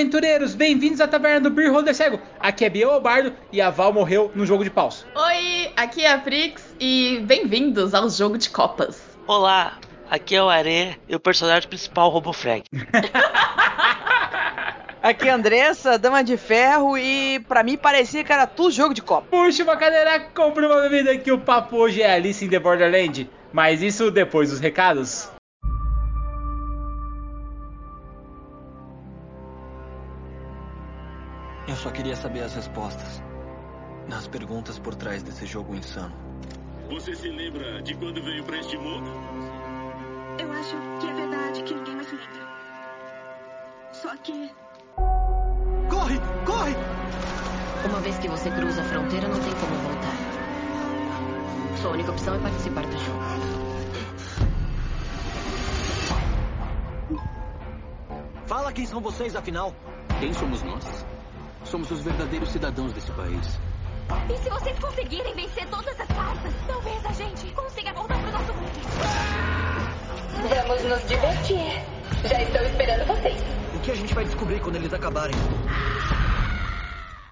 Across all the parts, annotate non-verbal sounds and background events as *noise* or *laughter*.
aventureiros! Bem-vindos à Taverna do Beer Holder Cego! Aqui é Biel Bardo e a Val morreu no jogo de paus. Oi, aqui é a Prix e bem-vindos ao jogo de copas. Olá, aqui é o Are e o personagem principal, o Robofrag. *laughs* Aqui é a Andressa, dama de ferro, e pra mim parecia que era tudo jogo de copa. Puxa uma cadeira, compre uma bebida que o papo hoje é Alice in the Borderland. Mas isso depois dos recados. Eu só queria saber as respostas. Nas perguntas por trás desse jogo insano. Você se lembra de quando veio pra este mundo? Eu acho que é verdade que ninguém mais lembra. Só que. Corre! Corre! Uma vez que você cruza a fronteira, não tem como voltar. Sua única opção é participar do jogo. Fala quem são vocês, afinal. Quem somos nós? Somos os verdadeiros cidadãos desse país. E se vocês conseguirem vencer todas as cartas, talvez a gente consiga voltar pro nosso mundo. Vamos nos divertir. Já estou esperando vocês. O que a gente vai descobrir quando eles acabarem?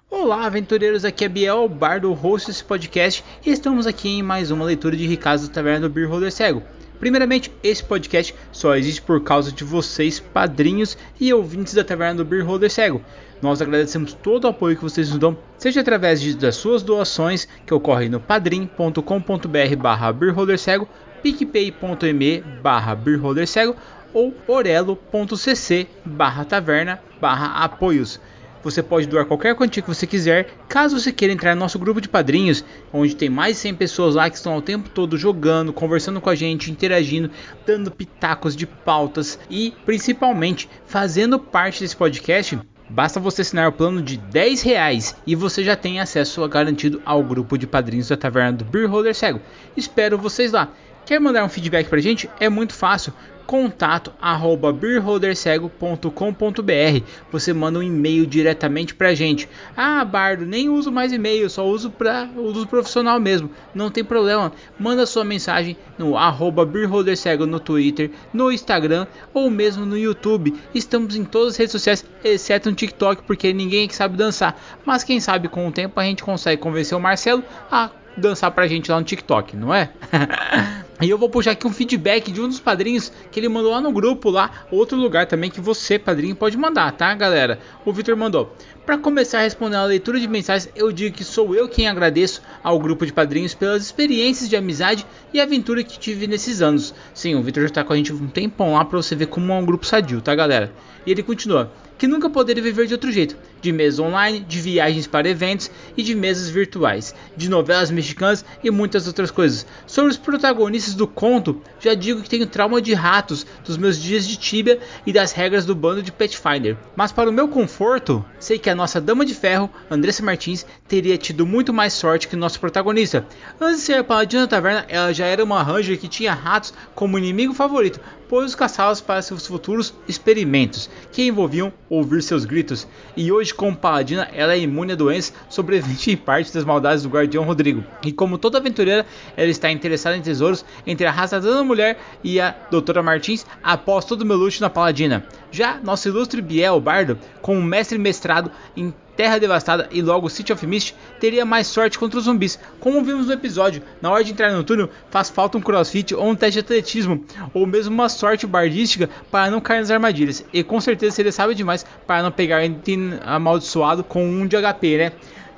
Olá, aventureiros, aqui é Biel, bardo, host desse podcast, e estamos aqui em mais uma leitura de Ricardo da Taverna do Beer Holder Cego. Primeiramente, esse podcast só existe por causa de vocês, padrinhos e ouvintes da Taverna do Beer Holder Cego. Nós agradecemos todo o apoio que vocês nos dão, seja através de, das suas doações, que ocorrem no padrim.com.br barra beerholdercego, picpay.me barra beerholdercego ou orelo.cc barra taverna barra apoios. Você pode doar qualquer quantia que você quiser, caso você queira entrar no nosso grupo de padrinhos, onde tem mais de 100 pessoas lá que estão o tempo todo jogando, conversando com a gente, interagindo, dando pitacos de pautas e principalmente fazendo parte desse podcast. Basta você assinar o plano de 10 reais e você já tem acesso garantido ao grupo de padrinhos da Taverna do Beer Holder Cego. Espero vocês lá. Quer mandar um feedback pra gente? É muito fácil. Contato arroba beerholdercego.com.br Você manda um e-mail diretamente pra gente. Ah, Bardo, nem uso mais e-mail, só uso para uso profissional mesmo. Não tem problema. Manda sua mensagem no arroba beerholdercego no Twitter, no Instagram ou mesmo no YouTube. Estamos em todas as redes sociais, exceto no TikTok, porque ninguém aqui sabe dançar. Mas quem sabe com o tempo a gente consegue convencer o Marcelo a dançar pra gente lá no TikTok, não é? *laughs* E eu vou puxar aqui um feedback de um dos padrinhos que ele mandou lá no grupo, lá, outro lugar também que você, padrinho, pode mandar, tá, galera? O Victor mandou. Para começar a responder a leitura de mensagens, eu digo que sou eu quem agradeço ao grupo de padrinhos pelas experiências de amizade e aventura que tive nesses anos. Sim, o Victor já tá com a gente um tempão lá para você ver como é um grupo sadio, tá, galera? E ele continua que nunca poderia viver de outro jeito, de mesas online, de viagens para eventos e de mesas virtuais, de novelas mexicanas e muitas outras coisas. Sobre os protagonistas do conto, já digo que tenho trauma de ratos dos meus dias de Tibia e das regras do bando de Pathfinder. Mas para o meu conforto, sei que a nossa dama de ferro, Andressa Martins, teria tido muito mais sorte que nosso protagonista. Antes de ser paladina da taverna, ela já era uma ranger que tinha ratos como inimigo favorito, pois os caçá-los para seus futuros experimentos, que envolviam ouvir seus gritos. E hoje, como paladina, ela é imune a doenças, sobrevivente em parte das maldades do guardião Rodrigo. E como toda aventureira, ela está interessada em tesouros entre a raça da mulher e a doutora Martins, após todo o meu luxo na paladina. Já nosso ilustre Biel Bardo, com um mestre mestrado em Terra Devastada e logo City of Mist, teria mais sorte contra os zumbis. Como vimos no episódio, na hora de entrar no túnel faz falta um crossfit ou um teste de atletismo, ou mesmo uma sorte bardística para não cair nas armadilhas. E com certeza seria sábio demais para não pegar item amaldiçoado com um de HP, né?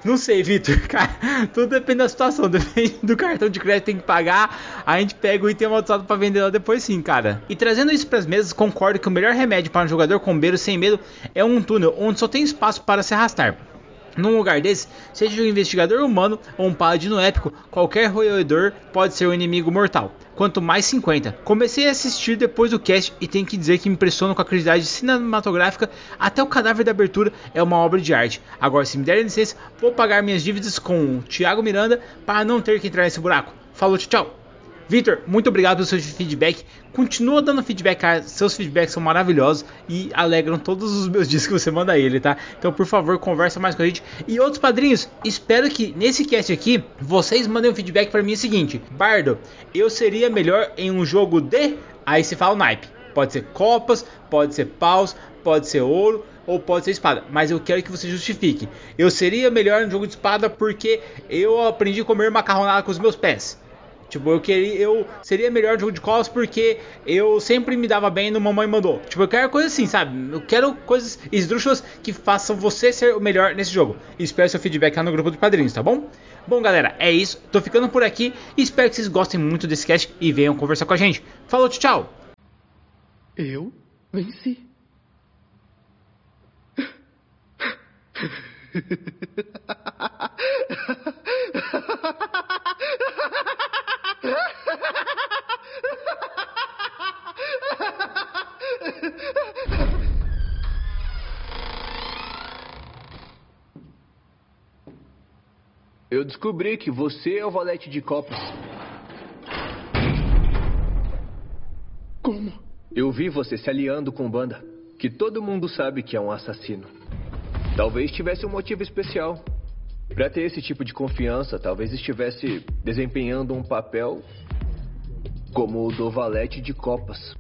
Não sei, Vitor. *laughs* Cara, tudo depende da situação. Depende do cartão de crédito que tem que pagar. A gente pega o item amaldiçoado para vender lá depois, sim, cara. E trazendo isso para as mesas, concordo que o melhor remédio para um jogador combeiro sem medo é um túnel onde só tem espaço para se arrastar. Num lugar desse, seja um investigador humano ou um paladino épico, qualquer roedor pode ser um inimigo mortal. Quanto mais 50. Comecei a assistir depois do cast e tenho que dizer que me impressiono com a qualidade cinematográfica. Até o cadáver da abertura é uma obra de arte. Agora, se me derem licença, vou pagar minhas dívidas com o Thiago Miranda para não ter que entrar nesse buraco. Falou, tchau, Vitor, muito obrigado pelo seu feedback. Continua dando feedback. Seus feedbacks são maravilhosos e alegram todos os meus dias que você manda a ele, tá? Então, por favor, conversa mais com a gente. E outros padrinhos, espero que nesse cast aqui vocês mandem um feedback para mim o seguinte: Bardo, eu seria melhor em um jogo de. Aí você fala o naipe. Pode ser copas, pode ser paus, pode ser ouro, ou pode ser espada. Mas eu quero que você justifique. Eu seria melhor no jogo de espada porque eu aprendi a comer macarronada com os meus pés. Tipo, eu queria, eu seria melhor jogo de copas porque eu sempre me dava bem no Mamãe Mandou. Tipo, eu quero coisas assim, sabe? Eu quero coisas esdrúxulas que façam você ser o melhor nesse jogo. Espero seu feedback lá no grupo de padrinhos, tá bom? Bom, galera, é isso. Tô ficando por aqui. Espero que vocês gostem muito desse cast e venham conversar com a gente. Falou, tchau! Eu venci. *laughs* Eu descobri que você é o valete de copas. Como? Eu vi você se aliando com Banda, que todo mundo sabe que é um assassino. Talvez tivesse um motivo especial. Pra ter esse tipo de confiança, talvez estivesse desempenhando um papel como o do valete de copas.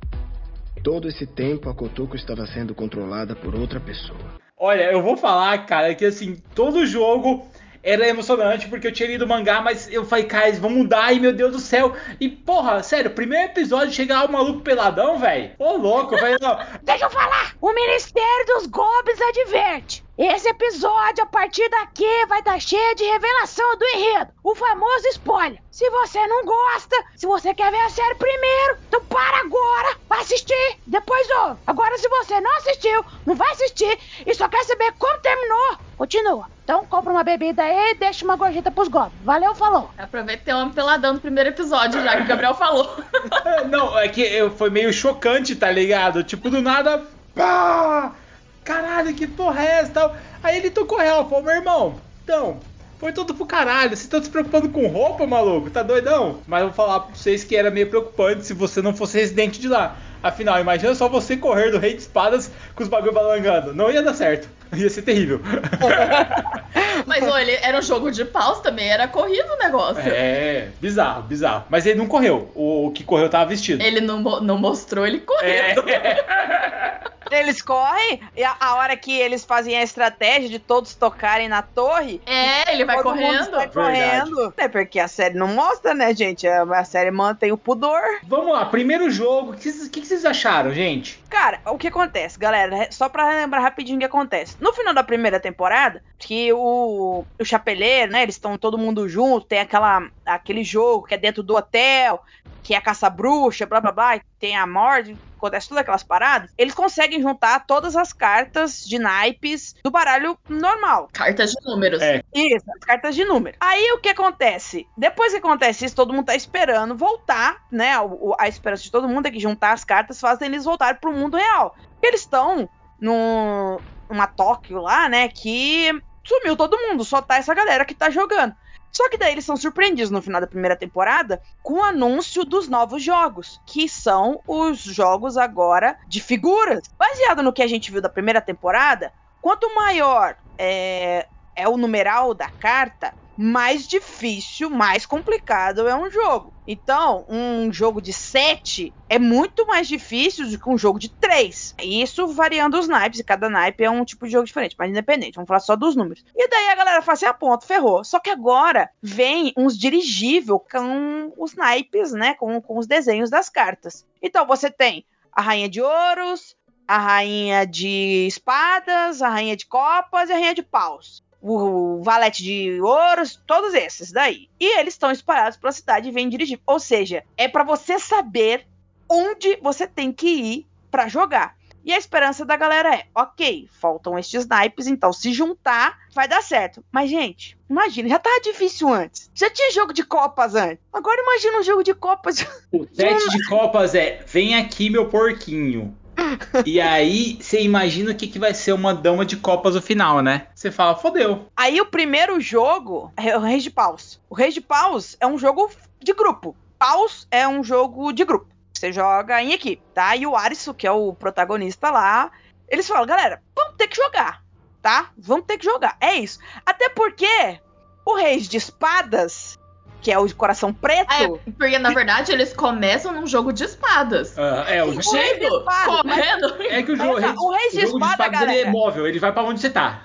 Todo esse tempo a Kotoko estava sendo controlada por outra pessoa. Olha, eu vou falar, cara, que assim, todo jogo era emocionante porque eu tinha lido o mangá, mas eu falei, cara, vão mudar e meu Deus do céu. E porra, sério, primeiro episódio chegar o maluco peladão, velho. Ô louco, velho. Deixa eu falar. O Ministério dos Goblins adverte. Esse episódio, a partir daqui, vai estar cheio de revelação do enredo. O famoso spoiler. Se você não gosta, se você quer ver a série primeiro, então para agora, vai assistir, depois ouve. Agora, se você não assistiu, não vai assistir e só quer saber como terminou, continua. Então compra uma bebida aí e deixa uma gorjeta pros goblins. Valeu, falou. Aproveita que tem um homem peladão no primeiro episódio, já que o Gabriel falou. *laughs* não, é que eu- foi meio chocante, tá ligado? Tipo, do nada. Pá! Caralho, que porra é essa tal? Aí ele tocou real, falou, meu irmão, então, foi tudo pro caralho. Vocês estão se preocupando com roupa, maluco? Tá doidão? Mas eu vou falar pra vocês que era meio preocupante se você não fosse residente de lá. Afinal, imagina só você correr do rei de espadas com os bagulho balangando. Não ia dar certo. Ia ser terrível. *laughs* Mas olha, era um jogo de paus também, era corrido o negócio. É, bizarro, bizarro. Mas ele não correu. O, que correu tava vestido. Ele não, não mostrou ele correndo. *laughs* Eles correm e a, a hora que eles fazem a estratégia de todos tocarem na torre. É, ele vai todo mundo correndo. sai correndo. É porque a série não mostra, né, gente? A, a série mantém o pudor. Vamos lá, primeiro jogo. O que, vocês- o que vocês acharam, gente? Cara, o que acontece, galera? Só pra lembrar rapidinho o que acontece. No final da primeira temporada, que o, o chapeleiro, né? Eles estão todo mundo junto, tem aquela, aquele jogo que é dentro do hotel, que é a caça-bruxa, blá blá blá, e tem a morte, acontece todas aquelas paradas. Eles conseguem juntar todas as cartas de naipes do baralho normal. Cartas de números. É. Isso, as cartas de número. Aí o que acontece? Depois que acontece isso, todo mundo tá esperando voltar, né? O- o- a esperança de todo mundo é que juntar as cartas fazem eles voltarem pro mundo real. Eles estão num, numa Tóquio lá, né? Que sumiu todo mundo, só tá essa galera que tá jogando. Só que daí eles são surpreendidos no final da primeira temporada com o anúncio dos novos jogos, que são os jogos agora de figuras. Baseado no que a gente viu da primeira temporada, quanto maior é, é o numeral da carta, mais difícil, mais complicado é um jogo. Então, um jogo de 7 é muito mais difícil do que um jogo de 3. Isso variando os naipes, e cada naipe é um tipo de jogo diferente, mas independente, vamos falar só dos números. E daí a galera fala assim: ah, ponto, ferrou. Só que agora vem uns dirigível com os naipes, né? Com, com os desenhos das cartas. Então você tem a Rainha de Ouros, a Rainha de Espadas, a Rainha de Copas e a Rainha de Paus o valete de ouros, todos esses daí. E eles estão espalhados pela cidade e vêm dirigir. Ou seja, é pra você saber onde você tem que ir pra jogar. E a esperança da galera é, ok, faltam estes naipes, então se juntar vai dar certo. Mas, gente, imagina, já tava difícil antes. Já tinha jogo de copas antes. Agora imagina um jogo de copas. O teste de *laughs* copas é: vem aqui, meu porquinho. E aí, você imagina o que, que vai ser uma dama de copas no final, né? Você fala, fodeu. Aí o primeiro jogo é o Reis de Paus. O Reis de Paus é um jogo de grupo. Paus é um jogo de grupo. Você joga em equipe, tá? E o Arisu, que é o protagonista lá, eles falam, galera, vamos ter que jogar, tá? Vamos ter que jogar. É isso. Até porque o Reis de Espadas que é o de coração preto. É, porque na verdade eles começam num jogo de espadas. Ah, é, o, O rei de espada, mas- correndo. é que o, jogo, ó, o Rei de o jogo Espada, espadas, ele é galera. móvel, ele vai pra onde você tá.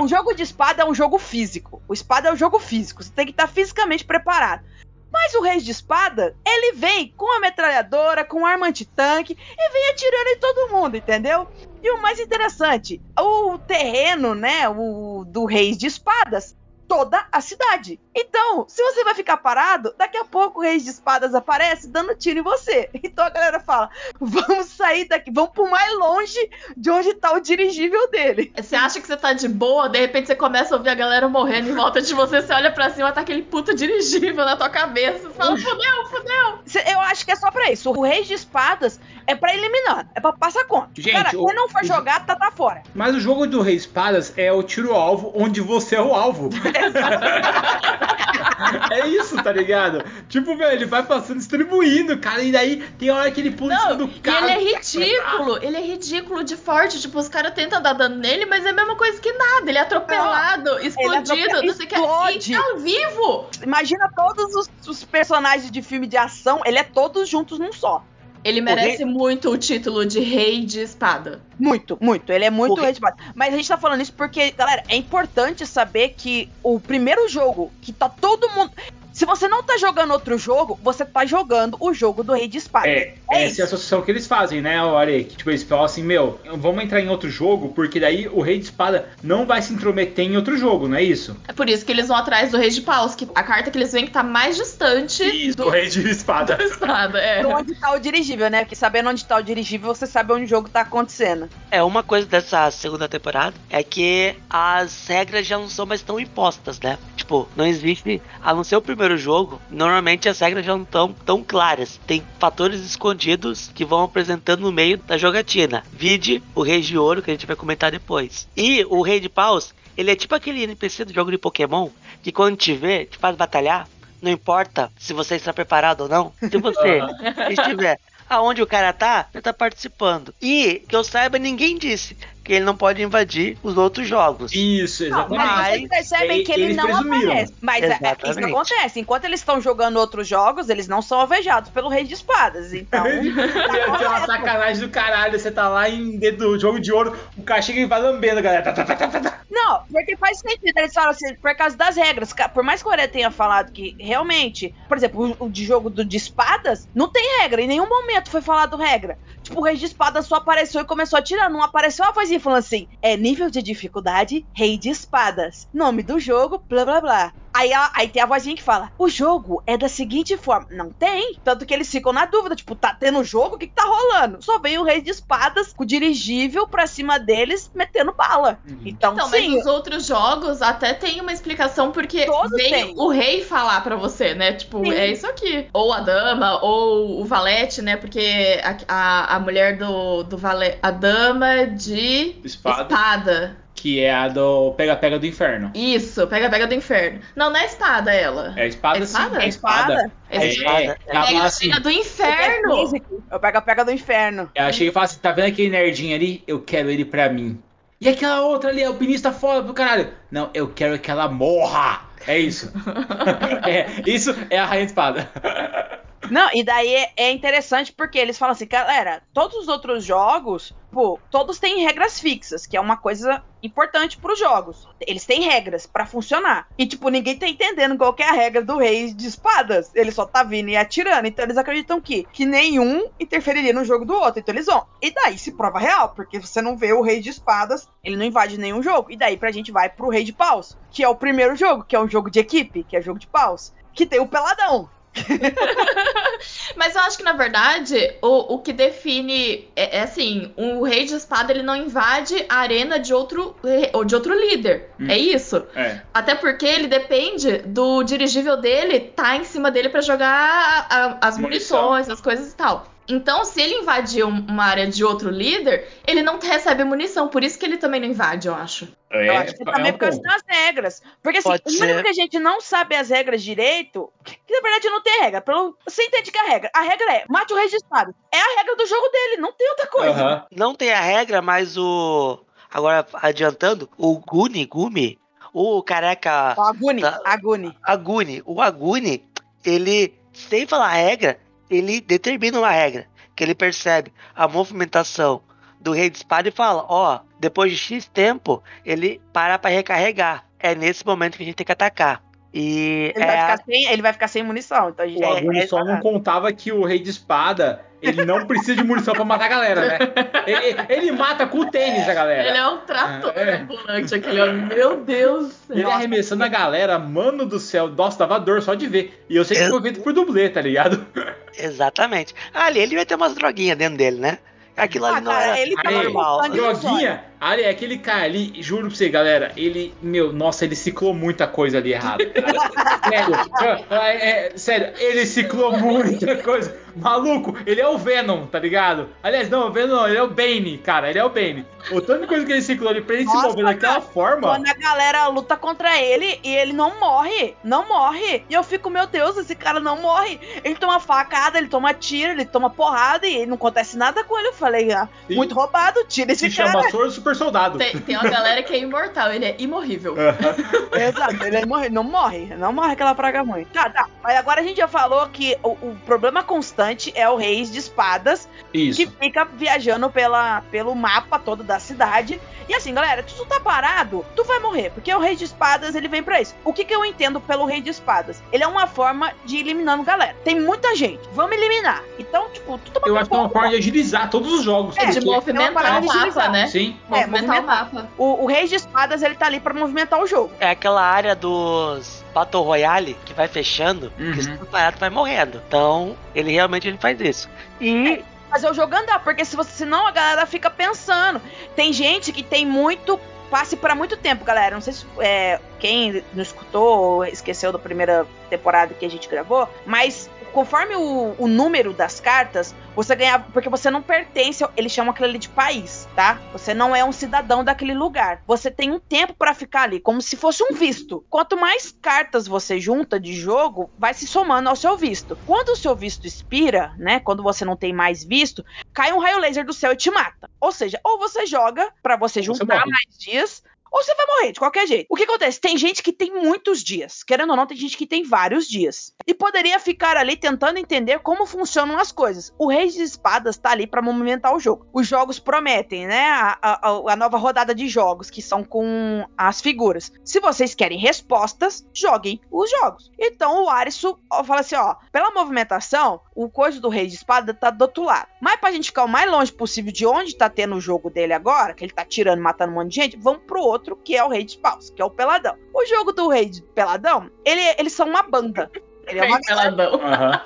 O jogo de espada é um jogo físico. O espada é um jogo físico. Você tem que estar fisicamente preparado. Mas o Rei de Espada, ele vem com a metralhadora, com arma antitanque e vem atirando em todo mundo, entendeu? E o mais interessante, o terreno, né, o do Rei de Espadas, toda a cidade. Então, se você vai ficar parado, daqui a pouco o Rei de Espadas aparece dando tiro em você. *laughs* Então a galera fala: vamos sair daqui, vamos pro mais longe de onde tá o dirigível dele. Você acha que você tá de boa, de repente você começa a ouvir a galera morrendo em volta de você, você olha pra cima, tá aquele puto dirigível na tua cabeça. Você fala, fudeu, fudeu. Eu acho que é só pra isso. O Rei de Espadas é pra eliminar, é pra passar conta. Gente, Cara, o- quem não for jogar, tá, tá fora. Mas o jogo do Rei Espadas é o tiro-alvo onde você é o alvo. *laughs* *laughs* é isso, tá ligado? Tipo, velho, ele vai passando, distribuindo, cara, e daí tem hora que ele pula em cima Não, do e cara. ele é ridículo, ele é ridículo de forte. Tipo, os caras tentam dar dano nele, mas é a mesma coisa que nada. Ele é atropelado, explodido, atropela- não sei o que. E tá vivo. Imagina todos os, os personagens de filme de ação, ele é todos juntos num só. Ele merece muito o título de rei de espada. Muito, muito. Ele é muito Rei- Rei de Espada. Mas a gente tá falando isso porque, galera, é importante saber que o primeiro jogo que tá todo mundo. Se você não tá jogando outro jogo, você tá jogando o jogo do Rei de Espadas. É, É essa é a isso. associação que eles fazem, né, o Are? Que, tipo, eles falam assim, meu, vamos entrar em outro jogo, porque daí o Rei de Espada não vai se intrometer em outro jogo, não é isso? É por isso que eles vão atrás do rei de paus, que a carta que eles veem que tá mais distante O do Rei de Espada. da espada. É. De onde tá o dirigível, né? Porque sabendo onde tá o dirigível, você sabe onde o jogo tá acontecendo. É, uma coisa dessa segunda temporada é que as regras já não são mais tão impostas, né? Tipo, não existe, a não ser o primeiro jogo, normalmente as regras já não estão tão claras. Tem fatores escondidos que vão apresentando no meio da jogatina. Vide o Rei de Ouro, que a gente vai comentar depois. E o Rei de Paus, ele é tipo aquele NPC do jogo de Pokémon, que quando te vê, te faz batalhar, não importa se você está preparado ou não. Se você *laughs* estiver aonde o cara tá, ele tá participando. E, que eu saiba, ninguém disse que ele não pode invadir os outros jogos. Isso, Não, exatamente. mas Mas vocês percebem e- que ele eles não presumiram. aparece. Mas é, é isso que Exatamente. acontece. Enquanto eles estão jogando outros jogos, eles não são alvejados pelo Rei de Espadas. Então. *laughs* Ia ter uma sacanagem do caralho, você tá lá em dentro do jogo de ouro, o cara chega e vai lambendo, galera. Tá, tá, tá, tá, tá, tá. Não, porque faz sentido. Eles falam assim, por causa das regras. Por mais que o Oré tenha falado que realmente, por exemplo, o, o de jogo do, de espadas, não tem regra. Em nenhum momento foi falado regra. Tipo, o Rei de Espadas só apareceu e começou a tirar. Não apareceu uma vozinha falando assim: é nível de dificuldade, Rei de Espadas. Nome do jogo, blá blá blá. Aí, a- aí tem a vozinha que fala: o jogo é da seguinte forma. Não tem. Tanto que eles ficam na dúvida: tipo, tá tendo jogo? O que, que tá rolando? Só veio o Rei de Espadas com o dirigível pra cima deles, metendo bala. Então, Então, sim. mas os outros jogos até tem uma explicação porque Todos vem têm. o rei falar pra você, né? Tipo, Sim. é isso aqui. Ou a dama, ou o valete, né? Porque a, a, a mulher do, do valete. A dama de Espada. espada. Que é a do pega-pega do inferno. Isso, pega-pega do inferno. Não, não é espada ela. É espada É sim, espada? é espada. É É, espada. é, ela fala assim, Pega-pega do inferno. Eu pego a pega do inferno. eu achei que fala assim, tá vendo aquele nerdinho ali? Eu quero ele pra mim. E aquela outra ali, alpinista foda pro caralho. Não, eu quero que ela morra. É isso. *laughs* é, isso é a rainha espada. *laughs* Não, e daí é, é interessante porque eles falam assim, galera, todos os outros jogos, pô, todos têm regras fixas, que é uma coisa importante pros jogos. Eles têm regras pra funcionar. E, tipo, ninguém tá entendendo qual é a regra do rei de espadas. Ele só tá vindo e atirando. Então eles acreditam que, que nenhum interferiria no jogo do outro. Então eles vão. E daí se prova real, porque você não vê o rei de espadas, ele não invade nenhum jogo. E daí pra gente vai pro rei de paus, que é o primeiro jogo, que é um jogo de equipe, que é jogo de paus, que tem o peladão. *laughs* Mas eu acho que, na verdade, o, o que define é, é assim: o rei de espada ele não invade a arena de outro, de outro líder. Hum. É isso. É. Até porque ele depende do dirigível dele tá em cima dele pra jogar a- a- as Munição. munições, as coisas e tal. Então, se ele invadir um- uma área de outro líder, ele não recebe munição. Por isso que ele também não invade, eu acho. É, Eu acho que é também um por causa ponto. das regras. Porque assim, Pode o único que a gente não sabe as regras direito, que na verdade não tem regra. Pelo, você entende que a regra? A regra é mate o espada. É a regra do jogo dele, não tem outra coisa. Aham. Não tem a regra, mas o. Agora, adiantando, o Guni, Gumi, o careca. O Aguni. Aguni. Aguni, o Aguni, ele, sem falar a regra, ele determina uma regra. Que ele percebe a movimentação do rei de espada e fala: Ó, depois de X tempo, ele para pra recarregar. É nesse momento que a gente tem que atacar. E Ele, é vai ficar sem, ele vai ficar sem munição. Então a gente O é- Aguni é- só não contava que o rei de espada, ele não precisa de munição pra matar a galera, né? Ele, ele mata com o tênis a galera. Ele é um trator É. ambulante, aquele homem. Meu Deus do céu. Ele arremessando a galera, mano do céu, nossa, dava dor só de ver. E eu sei que foi feito por dublê, tá ligado? Exatamente. Ali ele vai ter umas droguinhas dentro dele, né? Aquilo ali Ah, não cara, era ele tá normal. Droguinha, ali, aquele cara ali, juro pra você, galera, ele, meu, nossa, ele ciclou muita coisa ali errado. cara. *laughs* sério, é, é, sério, ele ciclou muita coisa. Maluco, ele é o Venom, tá ligado? Aliás, não, o Venom não, ele é o Bane, cara, ele é o Bane. O tanto de coisa que ele ciclou ali pra ele se Nossa, mover daquela forma. Quando a galera luta contra ele e ele não morre, não morre. E eu fico, meu Deus, esse cara não morre. Ele toma facada, ele toma tiro, ele toma porrada e não acontece nada com ele. Eu falei, ah, muito roubado, tira esse Se cara. chama Soro Super Soldado. Tem, tem uma galera que é imortal, ele é imorrível. *laughs* Exato, ele morre, não morre, não morre aquela praga ruim. Tá, tá. Mas agora a gente já falou que o, o problema constante é o Reis de Espadas, Isso. que fica viajando pela, pelo mapa todo da cidade. E assim, galera, se tu tá parado, tu vai morrer, porque o Rei de Espadas ele vem pra isso. O que, que eu entendo pelo Rei de Espadas? Ele é uma forma de ir eliminando galera. Tem muita gente, vamos eliminar. Então, tipo, tu toma Eu acho que é uma forma de agilizar todos os jogos. É, De movimentar parada o mapa, né? Sim. É, Movimentar o mapa. O, o Rei de Espadas ele tá ali pra movimentar o jogo. É aquela área dos Battle Royale que vai fechando, Uhum. que se tu parar, tu vai morrendo. Então, ele realmente ele faz isso. E fazer o jogo andar, porque se você, senão a galera fica pensando. Tem gente que tem muito passe para muito tempo, galera. Não sei se é, quem não escutou ou esqueceu da primeira temporada que a gente gravou, mas conforme o, o número das cartas, você ganhava. Porque você não pertence, ao- eles chamam aquilo ali de país, tá? Você não é um cidadão daquele lugar. Você tem um tempo pra ficar ali, como se fosse um visto. Quanto mais cartas você junta de jogo, vai se somando ao seu visto. Quando o seu visto expira, né? Quando você não tem mais visto, cai um raio laser do céu e te mata. Ou seja, ou você joga pra você juntar morre. mais dias, ou você vai morrer de qualquer jeito. O que acontece? Tem gente que tem muitos dias. Querendo ou não, tem gente que tem vários dias. E poderia ficar ali tentando entender como funcionam as coisas. O Rei de Espadas tá ali pra movimentar o jogo. Os jogos prometem, né? A, a- a nova rodada de jogos, que são com as figuras. Se vocês querem respostas, joguem os jogos. Então o Arisu fala assim: ó, pela movimentação, o coisa do Rei de Espada tá do outro lado. Mas pra gente ficar o mais longe possível de onde tá tendo o jogo dele agora, que ele tá tirando, matando um monte de gente, vamos pro outro, que é o Rei de Paus, que é o Peladão. O jogo do Rei de Peladão, ele, eles são uma banda. Ele é uma Rei peladão. Aham.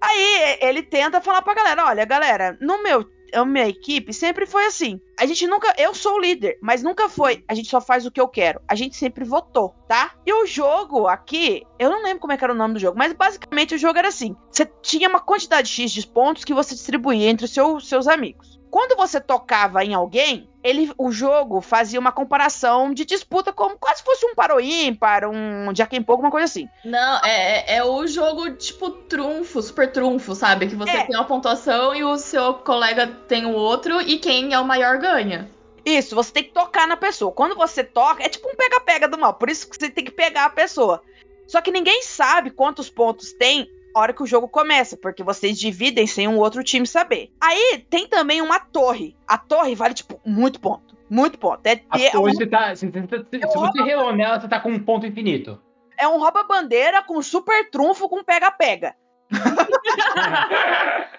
Aí ele tenta falar pra galera: olha, galera, no meu. A minha equipe sempre foi assim. A gente nunca. Eu sou o líder, mas nunca foi. A gente só faz o que eu quero. A gente sempre votou, tá? E o jogo aqui. Eu não lembro como é que era o nome do jogo, mas basicamente o jogo era assim: você tinha uma quantidade X de pontos que você distribuía entre os seu- seus amigos. Quando você tocava em alguém, ele, o jogo fazia uma comparação de disputa como quase fosse um para o ímpar, um Poke, uma coisa assim. Não, é, é- é o jogo tipo trunfo, super trunfo, sabe? Que você É. tem uma pontuação e o seu colega tem o outro e quem é o maior ganha. Isso, você tem que tocar na pessoa. Quando você toca, é tipo um pega-pega do mal. Por isso que você tem que pegar a pessoa. Só que ninguém sabe quantos pontos tem hora que o jogo começa, porque vocês dividem sem um outro time saber. Aí tem também uma torre. A torre vale, tipo, muito ponto. Muito ponto. É, A é torre, um, você tá, se, se- se- se você relou nela, você tá com um ponto infinito. é um rouba-bandeira com super trunfo com pega-pega. *laughs*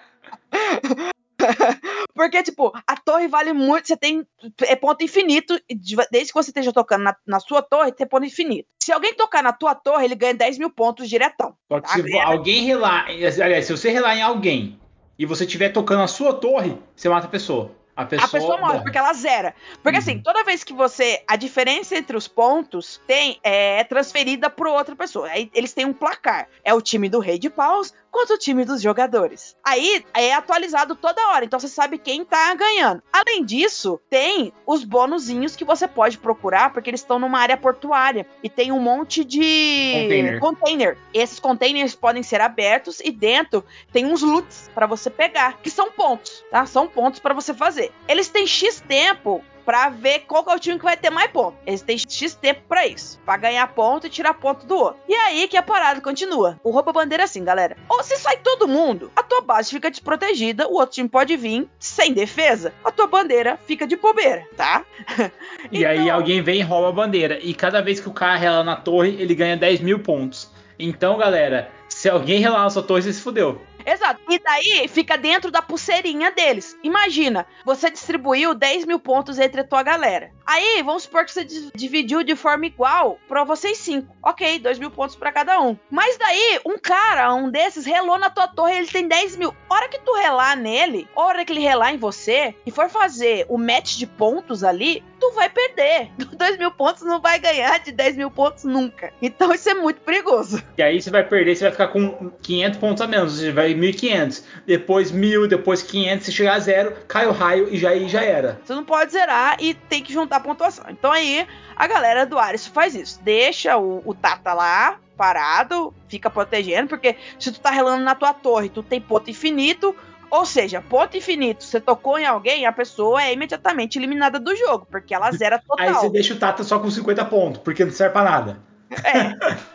*laughs* *laughs* Porque, tipo, a torre vale muito. Você tem é ponto infinito. de- Desde que você esteja tocando na, na sua torre, tem ponto infinito. Se alguém tocar na tua torre, ele ganha 10 mil pontos diretão. Só que Tá se alguém relar. Aliás, se você relar em alguém e você estiver tocando a sua torre, você mata a pessoa. A pessoa, a pessoa morre, porque ela zera. Porque assim, toda vez que você. A diferença entre os pontos tem é transferida para outra pessoa. Aí eles têm um placar. É o time do Rei de Paus contra o time dos jogadores. Aí é atualizado toda hora. Então você sabe quem tá ganhando. Além disso, tem os bonuzinhos que você pode procurar, porque eles estão numa área portuária. E tem um monte de Container. container. Esses containers podem ser abertos e dentro tem uns loots pra você pegar, que são pontos, tá? São pontos pra você fazer. Eles têm X tempo pra ver qual que é o time que vai ter mais ponto. Eles têm X tempo pra isso. Pra ganhar ponto e tirar ponto do outro. E aí que a parada continua. O rouba-bandeira é assim, galera. Ou se sai todo mundo, a tua base fica desprotegida, o outro time pode vir sem defesa, a tua bandeira fica de bobeira, tá? *laughs* E aí alguém vem e rouba a bandeira. E cada vez que o cara rela na torre, ele ganha 10 mil pontos. Então, galera, se alguém relar na sua torre, você se fudeu. Exato. E daí fica dentro da pulseirinha deles. Imagina, você distribuiu 10 mil pontos entre a tua galera. Aí, vamos supor que você di- dividiu de forma igual pra vocês cinco. Ok, 2 mil pontos pra cada um. Mas daí, um cara, um desses, relou na tua torre, ele tem 10 mil. Hora que tu relar nele, hora que ele relar em você, e for fazer o match de pontos ali, tu vai perder. *laughs* 2 mil pontos não vai ganhar de 10 mil pontos nunca. Então isso é muito perigoso. E aí você vai perder, você vai ficar com 500 pontos a menos. Você vai 1.500. Depois 1.000, depois 500. Se chegar a zero, cai o raio e já, aí já era. Você não pode zerar e tem que juntar pontuação. Então aí a galera do Ares faz isso. Deixa o, o Tata lá parado, fica protegendo, porque se tu tá relando na tua torre, tu tem ponto infinito. Ou seja, ponto infinito, você tocou em alguém, a pessoa é imediatamente eliminada do jogo, porque ela zera total. Aí você deixa o Tata só com 50 pontos, porque não serve pra nada.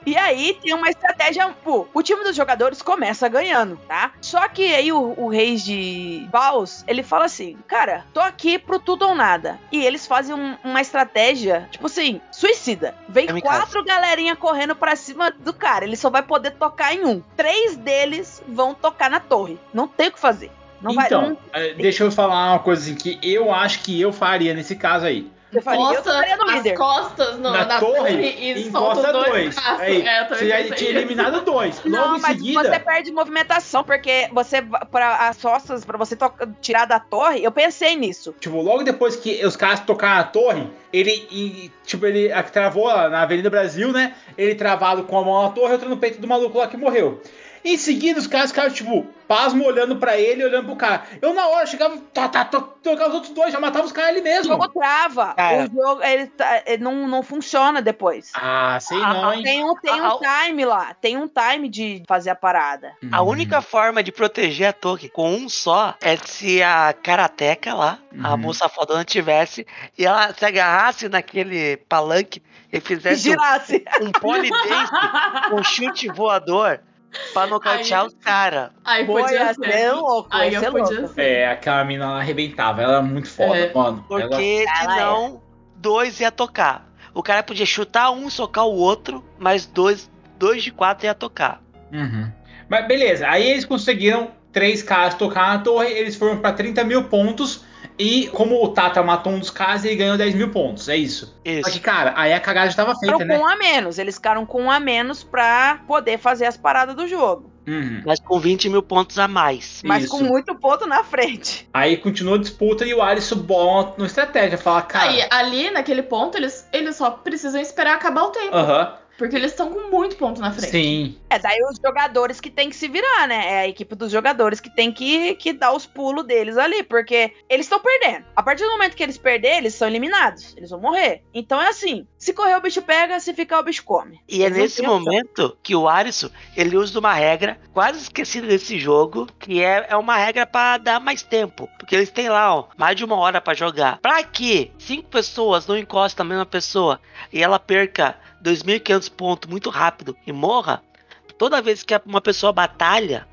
E aí tem uma estratégia. Pô, o time dos jogadores começa ganhando, tá? Só que aí o, o Reis de Baus, ele fala assim: Cara, tô aqui pro tudo ou nada. E eles fazem um- uma estratégia, tipo assim, suicida. Vem Kamikaze. quatro galerinha correndo pra cima do cara. Ele só vai poder tocar em um. Três deles vão tocar na torre. Não tem o que fazer. Não vai. então, Não, eh, deixa eu falar uma coisa assim que eu acho que eu faria nesse caso aí. Eu faria, eu Encosta estaria no as líder. costas no- na, na, torre, e encosta dois, dois. Aí, É, eu você já tinha isso. eliminado dois. Logo Não, em mas seguida. você perde movimentação, porque você, para as costas, pra você tirar da torre, eu pensei nisso. Tipo, logo depois que os caras tocaram a torre, ele, e, tipo, ele a- travou lá na Avenida Brasil, né? Ele travado com a mão na torre e outra no peito do maluco lá que morreu. Em seguida, os caras ficaram, tipo, pasmo olhando pra ele e olhando pro cara. Eu, na hora, chegava, tá, tá, tá, tocava os outros dois, já matava os caras ali O mesmo. jogo trava. Cara. O jogo ele, tá- ele não, não funciona depois. Ah, sei Ah, não, hein? Tem um, tem um Ah, time lá. Tem um time de fazer a parada. A única forma de proteger a torre com um só é se a karateca lá, a Uhum. moça fodona, tivesse e ela se agarrasse naquele palanque e E fizesse um, girasse. um polidense com chute voador pra nocautear Aí- os caras. Aí Pô, podia ia ser. ser louco, Aí eu podia louco. ser. É, aquela mina lá arrebentava. Ela é muito foda, É. mano. Ela- Porque Ela senão dois ia tocar. O cara podia chutar um, socar o outro, mas dois, dois de quatro ia tocar. Uhum. Mas beleza, aí eles conseguiram três caras tocar na torre, eles foram pra 30 mil pontos. E como o Tata matou um dos caras, ele ganhou 10 mil pontos. É isso. Isso. Só que, cara, aí a cagada já tava feita, Ficaram né? com um a menos. Eles ficaram com um a menos pra poder fazer as paradas do jogo. Uhum. Mas com 20 mil pontos a mais. Mas Isso. com muito ponto na frente. Aí continua a disputa e o Alisson bola no estratégia. Fala, cara. Aí, ali, naquele ponto, eles, eles só precisam esperar acabar o tempo. Aham. Porque eles estão com muito ponto na frente. Sim. É, daí os jogadores que tem que se virar, né? É a equipe dos jogadores que tem que, que dar os pulos deles ali, porque eles estão perdendo. A partir do momento que eles perderem, eles são eliminados. Eles vão morrer. Então é assim: se correr o bicho pega, se ficar o bicho come. E é Eles não nesse momento que o Alisson ele usa uma regra quase esquecida desse jogo, que é, é uma regra pra dar mais tempo. Porque eles têm lá, ó, mais de uma hora pra jogar. Pra que cinco pessoas não encostam a mesma pessoa e ela perca 2.500 pontos muito rápido e morra, toda vez que uma pessoa batalha,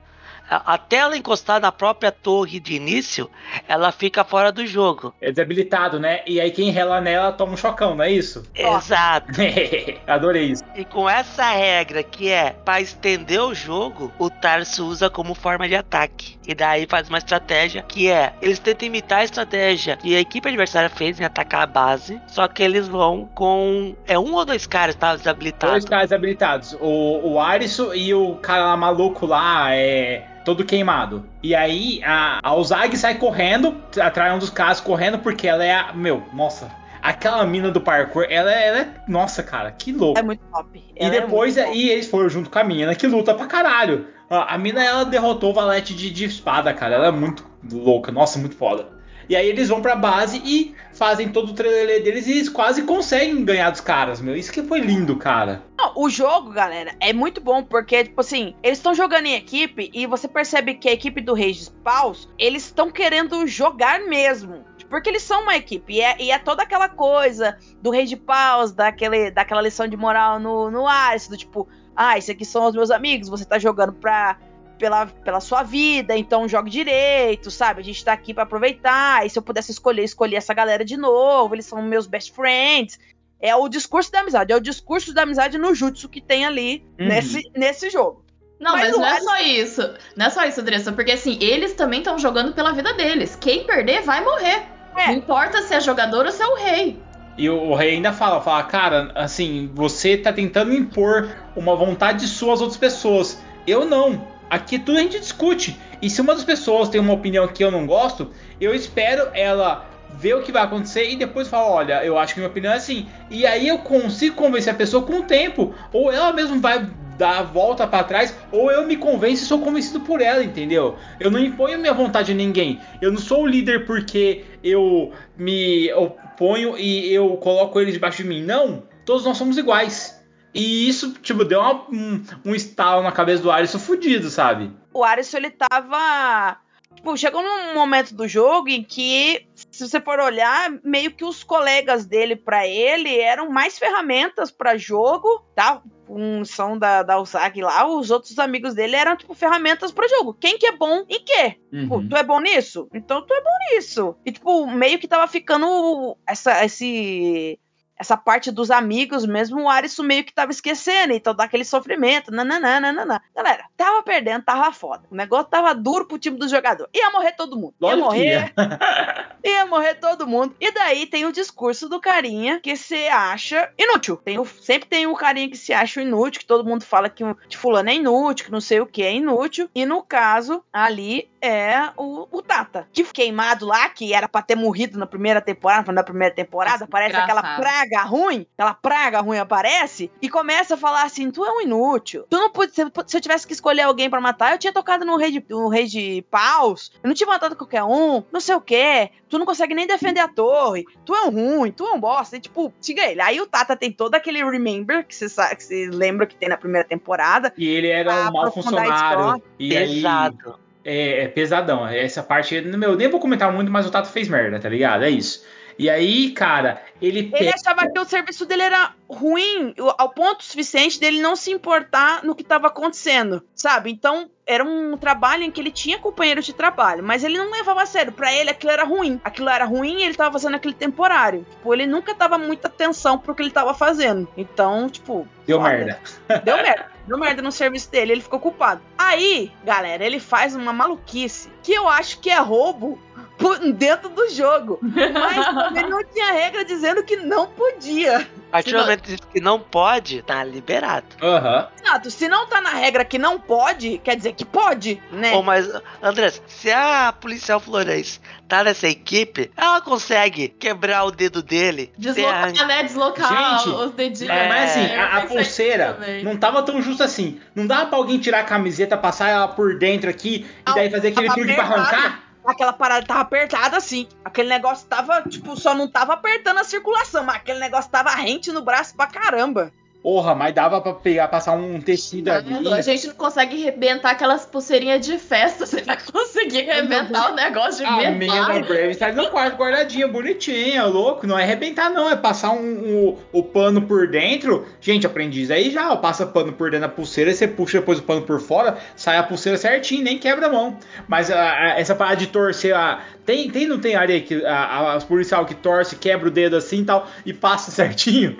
até ela encostar na própria torre de início, ela fica fora do jogo. É desabilitado, né? E aí quem rela nela toma um chocão, não é isso? Exato. *laughs* Adorei isso. E com essa regra que é para estender o jogo, o Tarso usa como forma de ataque. E daí faz uma estratégia que é: eles tentam imitar a estratégia que a equipe adversária fez em atacar a base, só que eles vão com. É um ou dois caras que estavam desabilitados. Dois caras habilitados. O, o Arisson e o cara lá maluco lá, é. Todo queimado. E aí a, a Ozag sai correndo, atrai um dos caras correndo, porque ela é a. Meu, nossa. Aquela mina do parkour, ela, é- ela é. Nossa, cara, que louco. É muito top. E Ela é depois top. aí eles foram junto com a mina que luta pra caralho. A a mina ela derrotou o Valete de, de espada, cara. Ela é muito louca, nossa, muito foda. E aí eles vão pra base e fazem todo o trailer deles e eles quase conseguem ganhar dos caras, meu. Isso que foi lindo, cara. Não, o jogo, galera, é muito bom porque, tipo assim, eles estão jogando em equipe e você percebe que a equipe do Reis Paus, eles estão querendo jogar mesmo. Porque eles são uma equipe. E é, e é toda aquela coisa do rei de paus, daquele, daquela lição de moral no, no Ares, do tipo, ah, esses aqui são os meus amigos, você tá jogando pra, pela, pela sua vida, então jogue direito, sabe? A gente tá aqui para aproveitar. E se eu pudesse escolher, escolher essa galera de novo, eles são meus best friends. É o discurso da amizade, é o discurso da amizade no jutsu que tem ali Uhum. nesse, nesse jogo. Não, Mas mas, não é só isso. Não é só isso, Dressa, porque assim, eles também estão jogando pela vida deles. Quem perder vai morrer. É. Não importa se é jogador ou se é o rei. E o, o rei ainda fala, fala, cara, assim, você tá tentando impor uma vontade sua às outras pessoas. Eu não. Aqui tudo a gente discute. E se uma das pessoas tem uma opinião que eu não gosto, eu espero ela ver o que vai acontecer e depois falar, olha, eu acho que minha opinião é assim. E aí eu consigo convencer a pessoa com o tempo. Ou ela mesmo vai dar a volta pra trás, ou eu me convenço e sou convencido por ela, entendeu? Eu não imponho minha vontade a ninguém. Eu não sou o líder porque eu me oponho e eu coloco eles debaixo de mim. Não, todos nós somos iguais. E isso, tipo, deu uma- um, um estalo na cabeça do Alisson fudido, sabe? O Aris, ele tava. Tipo, chegou num momento do jogo em que, se você for olhar, meio que os colegas dele pra ele eram mais ferramentas pra jogo, tá? Com som da, da Usagi lá, os outros amigos dele eram, tipo, ferramentas pra jogo. Quem que é bom em quê? Tipo, Uhum. tu é bom nisso? Então tu é bom nisso. E, tipo, meio que tava ficando essa, esse, essa parte dos amigos mesmo, o Arisson meio que tava esquecendo. Então dá aquele sofrimento. Nananã. Galera, tava perdendo, tava foda. O negócio tava duro pro time do jogador. Ia morrer todo mundo. Ia Lógico morrer. ia. *laughs* *laughs* Ia morrer todo mundo. E daí tem o discurso do carinha que você acha inútil. Tem o- sempre tem o carinha que se acha inútil, que todo mundo fala que o de fulano é inútil, que não sei o que é inútil. E no caso, ali é o, o Tata. Que queimado lá, que era pra ter morrido na primeira temporada, na primeira temporada, aparece aquela praga ruim, aquela praga ruim aparece e começa a falar assim: tu é um inútil. Tu não pode. Se, se eu tivesse que escolher alguém pra matar, eu tinha tocado no rei de, no rei de paus. Eu não tinha matado qualquer um, não sei o quê. Tu não consegue nem defender a torre. Tu é um ruim, tu é um bosta. E, tipo, siga ele. Aí o Tata tem todo aquele remember que você sabe- que você lembra que tem na primeira temporada. E ele era um mau funcionário. E aí, Pesado. É, é pesadão. Essa parte, meu, nem vou comentar muito, mas o Tato fez merda, tá ligado? É isso. E aí, cara, ele, Ele pega- achava que o serviço dele era ruim ao ponto suficiente dele não se importar no que estava acontecendo, sabe? Então era um trabalho em que ele tinha companheiros de trabalho, mas ele não levava a sério. Pra ele aquilo era ruim. Aquilo era ruim e ele tava fazendo aquele temporário. Tipo, ele nunca dava muita atenção pro que ele tava fazendo. Então, tipo. deu foda. merda. *laughs* Deu merda. Deu merda no serviço dele, ele ficou culpado. Aí, galera, ele faz uma maluquice que eu acho que é roubo *laughs* dentro do jogo. Mas também não tinha regra dizendo que não podia. A partir do momento que não pode, tá liberado. Aham. Exato, se não tá na regra que não pode, quer dizer que pode, né? Ou mas, Andrés, se a policial Florence tá nessa equipe, ela consegue quebrar o dedo dele. Deslocar, a- né? Deslocar Gente, os dedinhos. É, mas assim, Eu a, a pulseira não tava tão justa assim. Não dava pra alguém tirar a camiseta, passar ela por dentro aqui e Não, daí fazer aquele truque pra apertada. arrancar? Aquela parada tava apertada assim. Aquele negócio tava, tipo, só não tava apertando a circulação, mas aquele negócio tava rente no braço pra caramba. Porra, mas dava pra pegar, passar um tecido ali. A gente não consegue arrebentar aquelas pulseirinhas de festa. *laughs* Você vai conseguir arrebentar o negócio de A minha da metal. Brave tá no quarto guardadinha, bonitinha, louco. Não é arrebentar, não. É passar um, um- o pano por dentro. Gente, aprendi isso aí já. ó, Passa pano por dentro da pulseira, você puxa depois o pano por fora, sai a pulseira certinho, nem quebra a mão. Mas a- a- essa parada de torcer a. Tem, tem não tem área que a, a, as policial que torce, quebra o dedo assim e tal, e passa *laughs* certinho?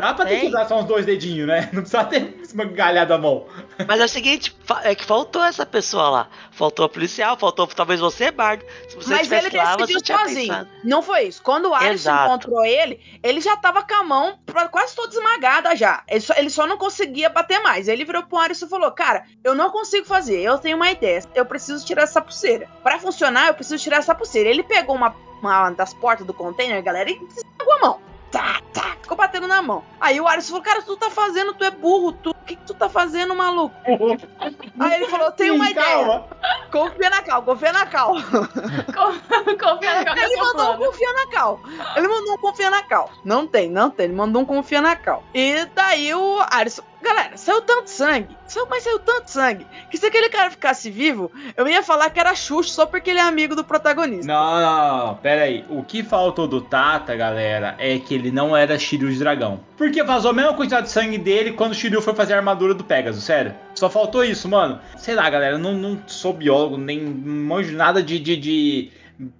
Dá pra ter que usar só uns dois dedinhos, né? Não precisa ter esmagalhado a mão. Mas é o seguinte, é que faltou essa pessoa lá. Faltou a policial, faltou talvez você, Bardo. Se você Mas ele lá, decidiu sozinho. Não foi isso. Quando o Alisson Exato. encontrou ele, ele já tava com a mão quase toda esmagada já. Ele só, ele só não conseguia bater mais. Ele virou pro Alisson e falou: Cara, eu não consigo fazer. Eu tenho uma ideia. Eu preciso tirar essa pulseira. Pra funcionar, eu preciso tirar essa pulseira. Ele pegou uma, uma das portas do container, galera, e esmagou a mão. Tá, tá, ficou batendo na mão. Aí o Alisson falou: Cara, tu tá fazendo, tu é burro, tu. O que, que tu tá fazendo, maluco? *laughs* Aí ele falou: Eu tenho uma Sim, ideia. calma. Confia na cal, confia na cal. *laughs* Confia na Ele mandou um confia na cal. Ele mandou um confia na cal. Não tem, não tem. Ele mandou um confia na cal. E daí o Alisson. Galera, saiu tanto sangue. Saiu- Mas saiu tanto sangue que se aquele cara ficasse vivo, eu ia falar que era Xuxa só porque ele é amigo do protagonista. Não, não, não, pera aí. O que faltou do Tata, galera, é que ele não era Shiryu de dragão. Porque vazou a mesma quantidade de sangue dele quando o Shiryu foi fazer a armadura do Pegasus, sério. Só faltou isso, mano. Sei lá, galera, não, não sou biólogo, nem manjo nada de, de, de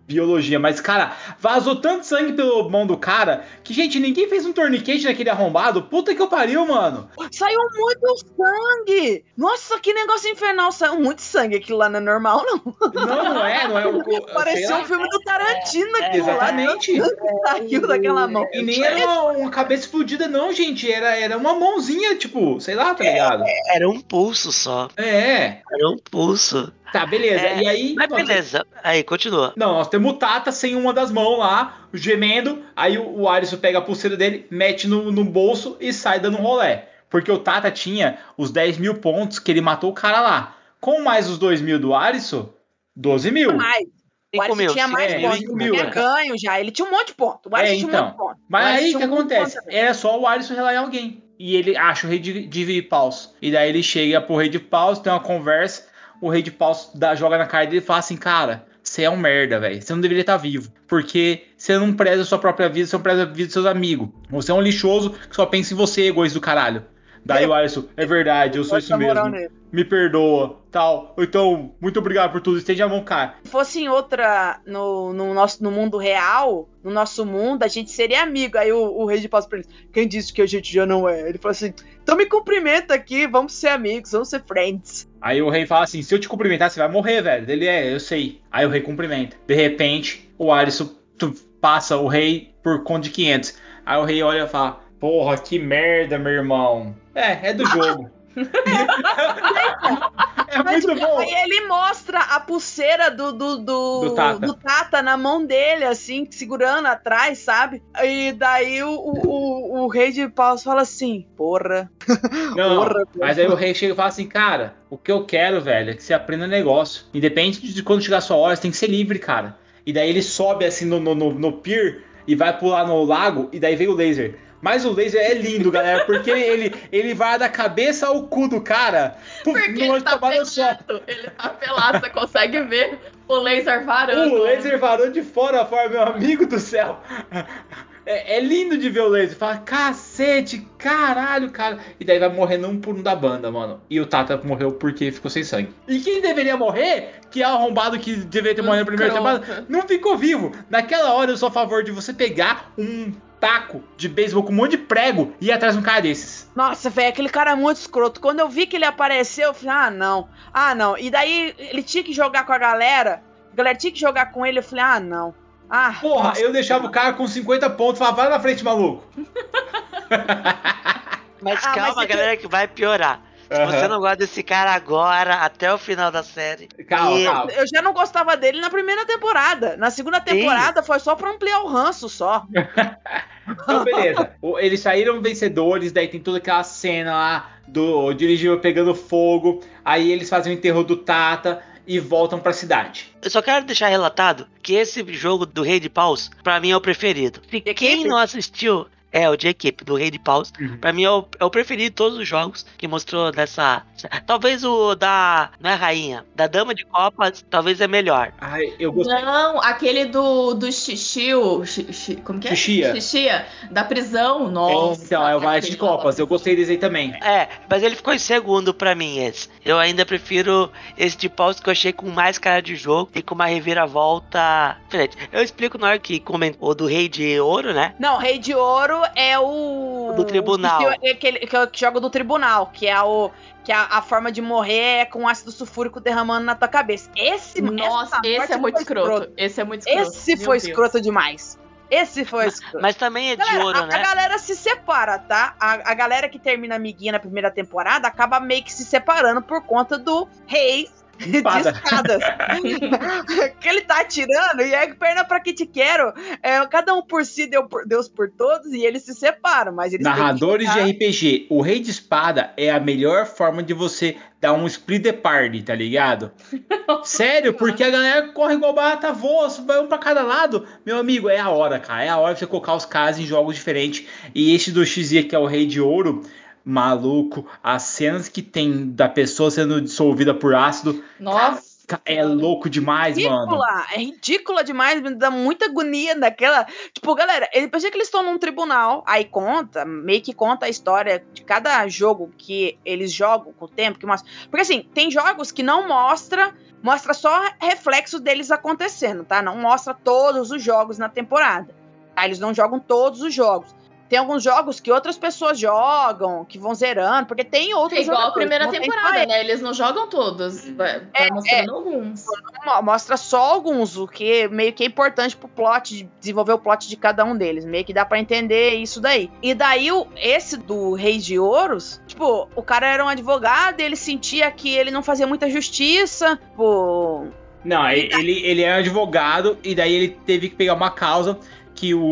biologia, mas, cara, vazou tanto sangue pelo mão do cara que, gente, ninguém fez um torniquete naquele arrombado. Puta que eu pariu, mano. Saiu muito sangue! Nossa, que negócio infernal! Saiu muito sangue. Aquilo lá não é normal, não. Não, não é, não é. o- *laughs* Parecia lá. um filme do Tarantino aquilo lá. Exatamente. *laughs* Saiu daquela mão. E nem era uma, uma cabeça explodida, não, gente. Era, era uma mãozinha, tipo, sei lá, tá ligado? Era um pulso só. É. Era um pulso. Tá, beleza. É, e aí. Mas nós- beleza. Aí, continua. Não, nós temos o Tata sem uma das mãos lá, gemendo. Aí o, o Alisson pega a pulseira dele, mete no, no bolso e sai dando um rolé. Porque o Tata tinha os 10 mil pontos que ele matou o cara lá. Com mais os 2 mil do Alisson, 12 mil. Mais. O Alisson mil, tinha mais é, pontos. Ele mil, tinha ganho já. Ele tinha um monte de pontos. O Alisson É, tinha um então. monte de pontos. O Mas aí o que um acontece? Era só o Alisson relar em alguém. E ele acha o rei de, de paus. E daí ele chega pro rei de paus, tem uma conversa. O rei de paus dá, joga na cara dele e fala assim: Cara, você é um merda, velho. Você não deveria estar vivo. Porque você não preza a sua própria vida, você não preza a vida dos seus amigos. Você é um lixoso que só pensa em você, egoísta do caralho. Daí o Alisson, é verdade, eu sou isso mesmo. nele. Me perdoa, tal. Então, muito obrigado por tudo. Esteja a mão, cara. Se fosse em outra, no, no nosso, no mundo real, no nosso mundo, a gente seria amigo. Aí o, o rei de paus pra ele, quem disse que a gente já não é? Ele falou assim, então me cumprimenta aqui, vamos ser amigos, vamos ser friends. Aí o rei fala assim: se eu te cumprimentar, você vai morrer, velho. Ele é, eu sei. Aí o rei cumprimenta. De repente, o Alisson passa o rei por conta de 500. Aí o rei olha e fala: Porra, que merda, meu irmão. É, é do jogo. *laughs* é muito bom. Aí ele mostra a pulseira do, do, do, Do Tata. do Tata na mão dele, assim, segurando atrás, sabe? E daí o, o, o, o rei de paus fala assim, porra. *laughs* Não, Porra, mas aí o rei chega e fala assim: Cara, o que eu quero, velho, é que você aprenda negócio. Independente de quando chegar a sua hora, você tem que ser livre, cara. E daí ele sobe assim no, no, no, no pier e vai pular no lago, e daí vem o laser. Mas o laser é lindo, galera, porque ele, ele vai da cabeça ao cu do cara. Pum, Porque ele tá só. pelado. Ele tá pelado, você consegue ver o laser varando. O laser varou de fora a fora, meu amigo do céu. É, é lindo de ver o laser. Fala, cacete, caralho, cara. E daí vai morrendo um por um da banda, mano. E o Tata morreu porque ficou sem sangue. E quem deveria morrer, que é o arrombado que deveria ter morrido na primeira temporada, não ficou vivo. Naquela hora eu sou a favor de você pegar um taco de beisebol com um monte de prego e ir atrás de um cara desses. Nossa, velho, aquele cara é muito escroto. Quando eu vi que ele apareceu, eu falei, ah, não. Ah, não. E daí ele tinha que jogar com a galera. A galera tinha que jogar com ele. Eu falei, ah, não. Ah, Porra, nossa. eu deixava o cara com 50 pontos e falava, vai na frente, maluco. *laughs* Mas Ah, calma, mas é que- galera, que vai piorar. Se Aham. você não gosta desse cara agora, até o final da série. Calma, e- calma. Eu já não gostava dele na primeira temporada. Na segunda temporada foi só pra ampliar o ranço só. *laughs* Então, beleza. Eles saíram vencedores, daí tem toda aquela cena lá do dirigível pegando fogo. Aí eles fazem o enterro do Tata e voltam pra cidade. Eu só quero deixar relatado que esse jogo do Rei de Paus, pra mim é o preferido. Se quem não assistiu, é o de equipe do Rei de Paus, Uhum. pra mim é o, é o preferido de todos os jogos que mostrou nessa. Talvez o da. Não é rainha, da Dama de Copas, talvez é melhor. Ai, eu gostei. Não, aquele do, do Xixiu. Xi- Xi- como que é? Xixia. Xixia, da prisão. Nossa. então, é o Valete de. Copas. Eu gostei desse aí também. É, mas ele ficou em segundo pra mim esse. Eu ainda prefiro esse de paus que eu achei com mais cara de jogo e com uma reviravolta diferente. Eu explico na hora que comentou o do Rei de Ouro, né? Não, Rei de Ouro é o. Do tribunal. Que, é que, o que joga do tribunal, que é o. Que a, a forma de morrer é com ácido sulfúrico derramando na tua cabeça. Esse Nossa, esse é muito foi escroto. Esse é muito escroto. Esse Meu foi Deus. escroto demais. Esse foi escroto. Mas também é de Galera, ouro, a, a né? galera se separa, tá? A, a galera que termina amiguinha na primeira temporada acaba meio que se separando por conta do rei de espadas. *laughs* que ele tá atirando e é perna pra que te quero. É, cada um por si, deu por- Deus por todos, e eles se separam. Mas Narradores de. RPG, o Rei de Espada é a melhor forma de você dar um split the party, tá ligado? *laughs* Sério, porque a galera corre igual barata voa, vai um pra cada lado. Meu amigo, é a hora, cara. É a hora de você colocar os caras em jogos diferentes. E esse do XZ, que é o Rei de Ouro, maluco, as cenas que tem da pessoa sendo dissolvida por ácido. Nossa. É louco demais, mano. ridícula, é ridícula demais, me dá muita agonia daquela. Tipo, galera, ele pensa que eles estão num tribunal, aí conta, meio que conta a história de cada jogo que eles jogam com o tempo, que mostra. Porque assim, tem jogos que não mostra, mostra só reflexo deles acontecendo, tá? Não mostra todos os jogos na temporada. Tá? Eles não jogam todos os jogos. Tem alguns jogos que outras pessoas jogam, que vão zerando, porque tem outros É igual a primeira só temporada, eles. né? Eles não jogam todos. Vai, vai É, mostrando alguns. Mo- Mostra só alguns, o que meio que é importante pro plot, de desenvolver o plot de cada um deles. Meio que dá pra entender isso daí. E daí, o, esse do Rei de Ouros, tipo, o cara era um advogado, ele sentia que ele não fazia muita justiça, tipo. Não, ele, ele é advogado e daí ele teve que pegar uma causa que o,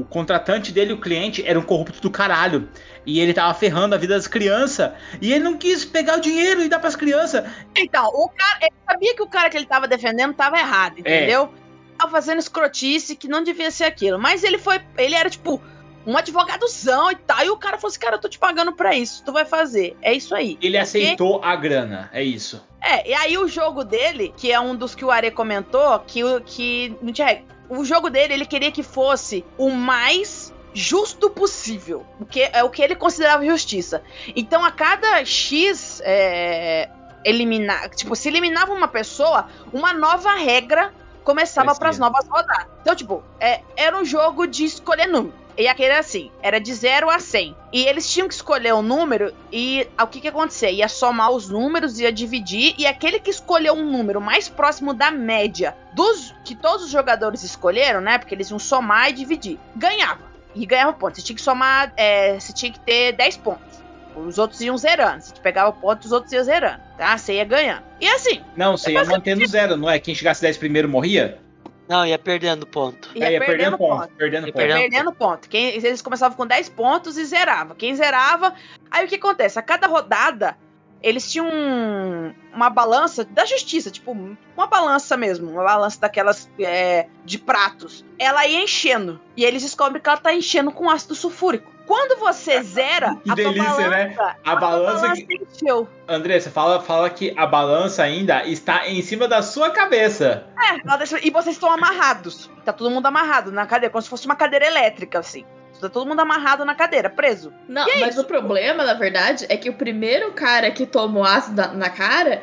o contratante dele, o cliente, era um corrupto do caralho. E ele tava ferrando a vida das crianças. E ele não quis pegar o dinheiro e dar pras crianças. Então, o cara, ele sabia que o cara que ele tava defendendo tava errado, É. entendeu? Tava fazendo escrotice que não devia ser aquilo. Mas ele foi. Ele era tipo. Um advogadozão e tal. E o cara falou assim: Cara, eu tô te pagando pra isso. Tu vai fazer. É isso aí. Ele aceitou a grana. É isso. É, e aí o jogo dele, que é um dos que o Are comentou, que, que não tinha regra. O jogo dele, ele queria que fosse o mais justo possível. O que é o que ele considerava justiça. Então, a cada X é, eliminar, tipo, se eliminava uma pessoa, uma nova regra começava para as novas rodadas. Então, tipo, é, era um jogo de escolher número. E aquele era assim, era de 0 a 100. E eles tinham que escolher um número e ah, o que que ia acontecer? Ia somar os números, ia dividir e aquele que escolheu um número mais próximo da média dos que todos os jogadores escolheram, né? Porque eles iam somar e dividir, ganhava. E ganhava pontos. Você tinha que somar, é, você tinha que ter 10 pontos. Os outros iam zerando. Você pegava ponto, os outros iam zerando, tá? Você ia ganhando. E assim, Não, você ia mantendo zero, não é? Quem chegasse 10 primeiro morria? Não, ia perdendo ponto. ia, É, ia perdendo, ponto. Perdendo Ia ponto. perdendo Perdendo ponto. Quem, eles começavam com 10 pontos e zerava. Quem zerava. Aí o que acontece? A cada rodada, eles tinham um- uma balança da justiça, tipo, uma balança mesmo. Uma balança daquelas é, de pratos. Ela ia enchendo. E eles descobrem que ela tá enchendo com ácido sulfúrico. Quando você *laughs* zera, Que a tua delícia, balança, né? A tua balança balança que. encheu. Andressa, fala, fala que a balança ainda está em cima da sua cabeça. É, ela deixa- e vocês estão amarrados. Tá todo mundo amarrado na cadeira, como se fosse uma cadeira elétrica, assim. Tá todo mundo amarrado na cadeira, preso. Não, é mas isso. o problema, na verdade, é que o primeiro cara que toma o ácido na cara,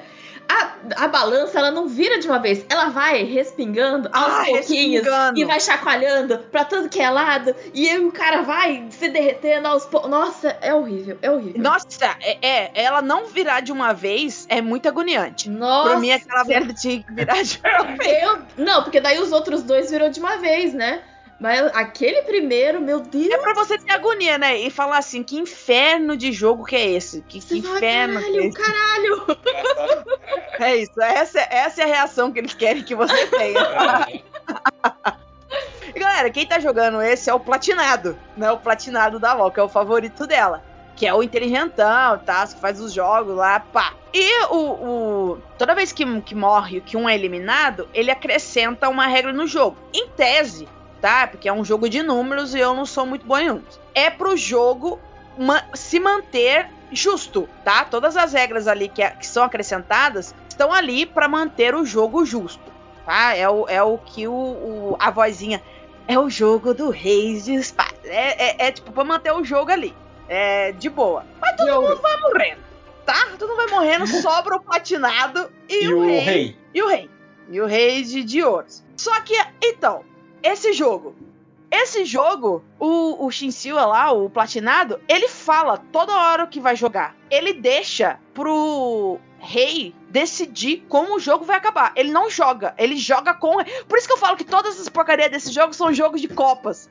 a, a balança ela não vira de uma vez. Ela vai respingando aos Ah, pouquinhos respingando. e vai chacoalhando pra tudo que é lado. E aí o cara vai se derretendo aos poucos. Nossa, é horrível, é horrível. Nossa, é, é, ela não virar de uma vez é muito agoniante. Nossa. Pra mim, aquela merda tinha que virar de uma vez. Eu- não, porque daí os outros dois virou de uma vez, né? Mas aquele primeiro, meu Deus. É pra você ter agonia, né? E falar assim, que inferno de jogo que é esse? Que, que fala, inferno que é caralho, esse? caralho. É isso, essa, essa é a reação que eles querem que você tenha. E galera, quem tá jogando esse é o Platinado, né? O Platinado da Val, que é o favorito dela. Que é o inteligentão, tá? Que faz os jogos lá, pá. E o. o- toda vez que, que morre, que um é eliminado, ele acrescenta uma regra no jogo. Em tese, tá? Porque é um jogo de números e eu não sou muito bom em números. É pro jogo ma- se manter justo, tá? Todas as regras ali que, que são acrescentadas estão ali pra manter o jogo justo, tá? É o, é o que o, o- a vozinha é o jogo do Reis de Espada. É, é, é tipo pra manter o jogo ali, é de boa. Mas todo mundo vai morrendo, tá? Todo mundo vai morrendo, *laughs* sobra o platinado e, E o rei. e o rei. E o rei de, de ouros. Só que, então, esse jogo. Esse jogo, o, o Shinsiwa lá, o platinado, ele fala toda hora o que vai jogar. Ele deixa pro rei decidir como o jogo vai acabar. Ele não joga, ele joga com. Por isso que eu falo que todas as porcarias desse jogo são jogos de copas.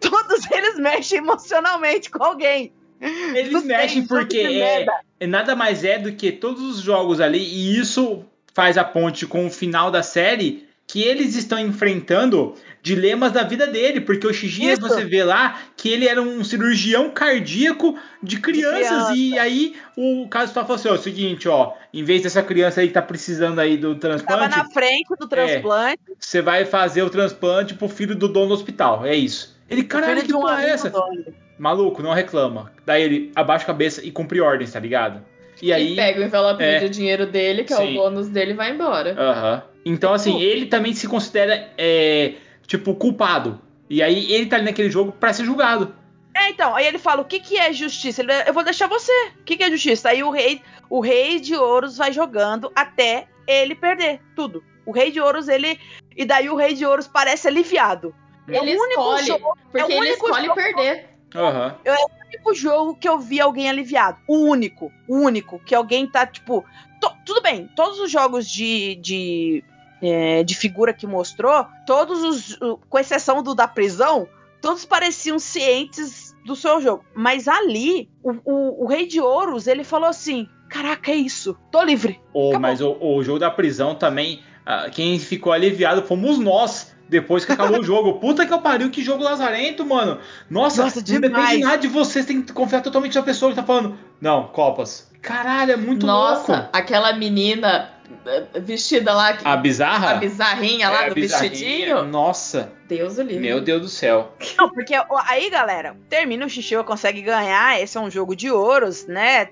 Todos *laughs* eles mexem emocionalmente com alguém. Eles Não mexem porque é, é nada mais é do que todos os jogos ali, e isso faz a ponte com o final da série, que eles estão enfrentando dilemas da vida dele, porque o Shiji, Isso. você vê lá que ele era um cirurgião cardíaco de crianças, criança. e aí o caso só falou assim, ó, é o seguinte, ó, em vez dessa criança aí que tá precisando aí do Tava transplante, na frente do transplante. você vai fazer o transplante pro filho do dono do hospital, é isso. Ele, caralho, que de um porra é essa? dono. maluco, não reclama. Daí ele abaixa a cabeça e cumpre ordens, tá ligado? E aí. E pega o envelopinho é. de dinheiro dele, que é Sim. o bônus dele, e vai embora. Aham. Então, assim, ele também se considera, é, tipo, culpado. E aí ele tá ali naquele jogo pra ser julgado. É, então, aí ele fala, o que que é justiça? Ele, eu vou deixar você. O que que é justiça? Aí o rei, o rei de ouros vai jogando até ele perder tudo. O rei de ouros, ele... E daí o rei de ouros parece aliviado. É Ele o único escolhe, jogo- porque é o ele único escolhe jogo- perder. Aham. É o único jogo que eu vi alguém aliviado. O único. O único. Que alguém tá, tipo. to- tudo bem, todos os jogos de. de, é, de figura que mostrou, todos os. Com exceção do da prisão, todos pareciam cientes do seu jogo. Mas ali, o, o, o Rei de Ouros, ele falou assim: Caraca, é isso. Tô livre. Acabou. mas o, o jogo da prisão também, ah, quem ficou aliviado fomos nós. Depois que acabou o *laughs* jogo. Puta que eu pariu, que jogo lazarento, mano. Nossa, Nossa, não depende demais. nada de vocês, tem que confiar totalmente na pessoa que tá falando. Não, Copas. Caralho, é muito Nossa, louco. aquela menina vestida lá, que- A bizarra? a bizarrinha lá É, a do bizarrinha. vestidinho. Nossa, Deus o livre. meu Deus do céu. Não, porque aí, galera, termina o Xixiu consegue ganhar. Esse é um jogo de ouros, né?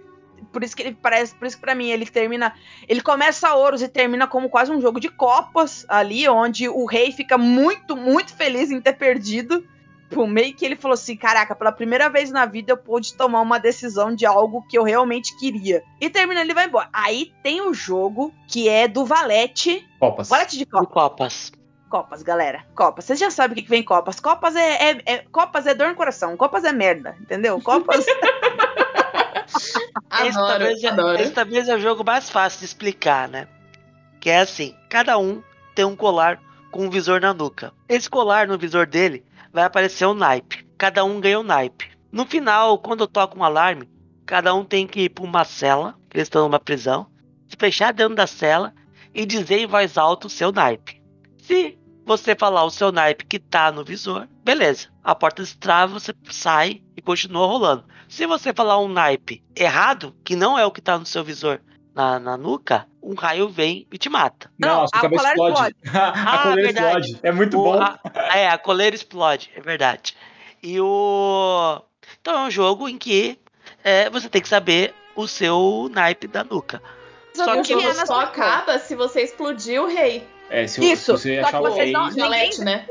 Por isso que ele parece, por isso que pra mim ele termina, ele começa ouros e termina como quase um jogo de copas ali, onde o rei fica muito, muito feliz em ter perdido. Por meio que ele falou assim: caraca, pela primeira vez na vida eu pude tomar uma decisão de algo que eu realmente queria. E termina, ele vai embora. Aí tem o jogo que é do Valete. Copas. Valete de copas. Copas. Copas, galera. Copas. Vocês já sabem o que que vem Copas. Copas é, é- é- Copas é dor no coração. Copas é merda, entendeu? Copas. *laughs* esse, Adoro, talvez, é- adoro. esse talvez é o jogo mais fácil de explicar, né? Que é assim: cada um tem um colar com um visor na nuca. Esse colar no visor dele vai aparecer um naipe. Cada um ganha um naipe. No final, quando toca um alarme, cada um tem que ir para uma cela, que eles estão numa prisão, se fechar dentro da cela e dizer em voz alta o seu naipe. Se você falar o seu naipe que tá no visor, beleza. A porta destrava, você sai e continua rolando. Se você falar um naipe errado, que não é o que tá no seu visor na, na nuca, um raio vem e te mata. Não, Nossa, a a cabeça colar explode. *laughs* a Ah, coleira verdade. explode. É muito O- bom. a- é, a coleira explode, é verdade. E o. Então é um jogo em que é, você tem que saber o seu naipe da nuca. Só Só que o que só acaba se você explodir o rei. É, se, Isso, se você só achar que o rei. não- Valete, né?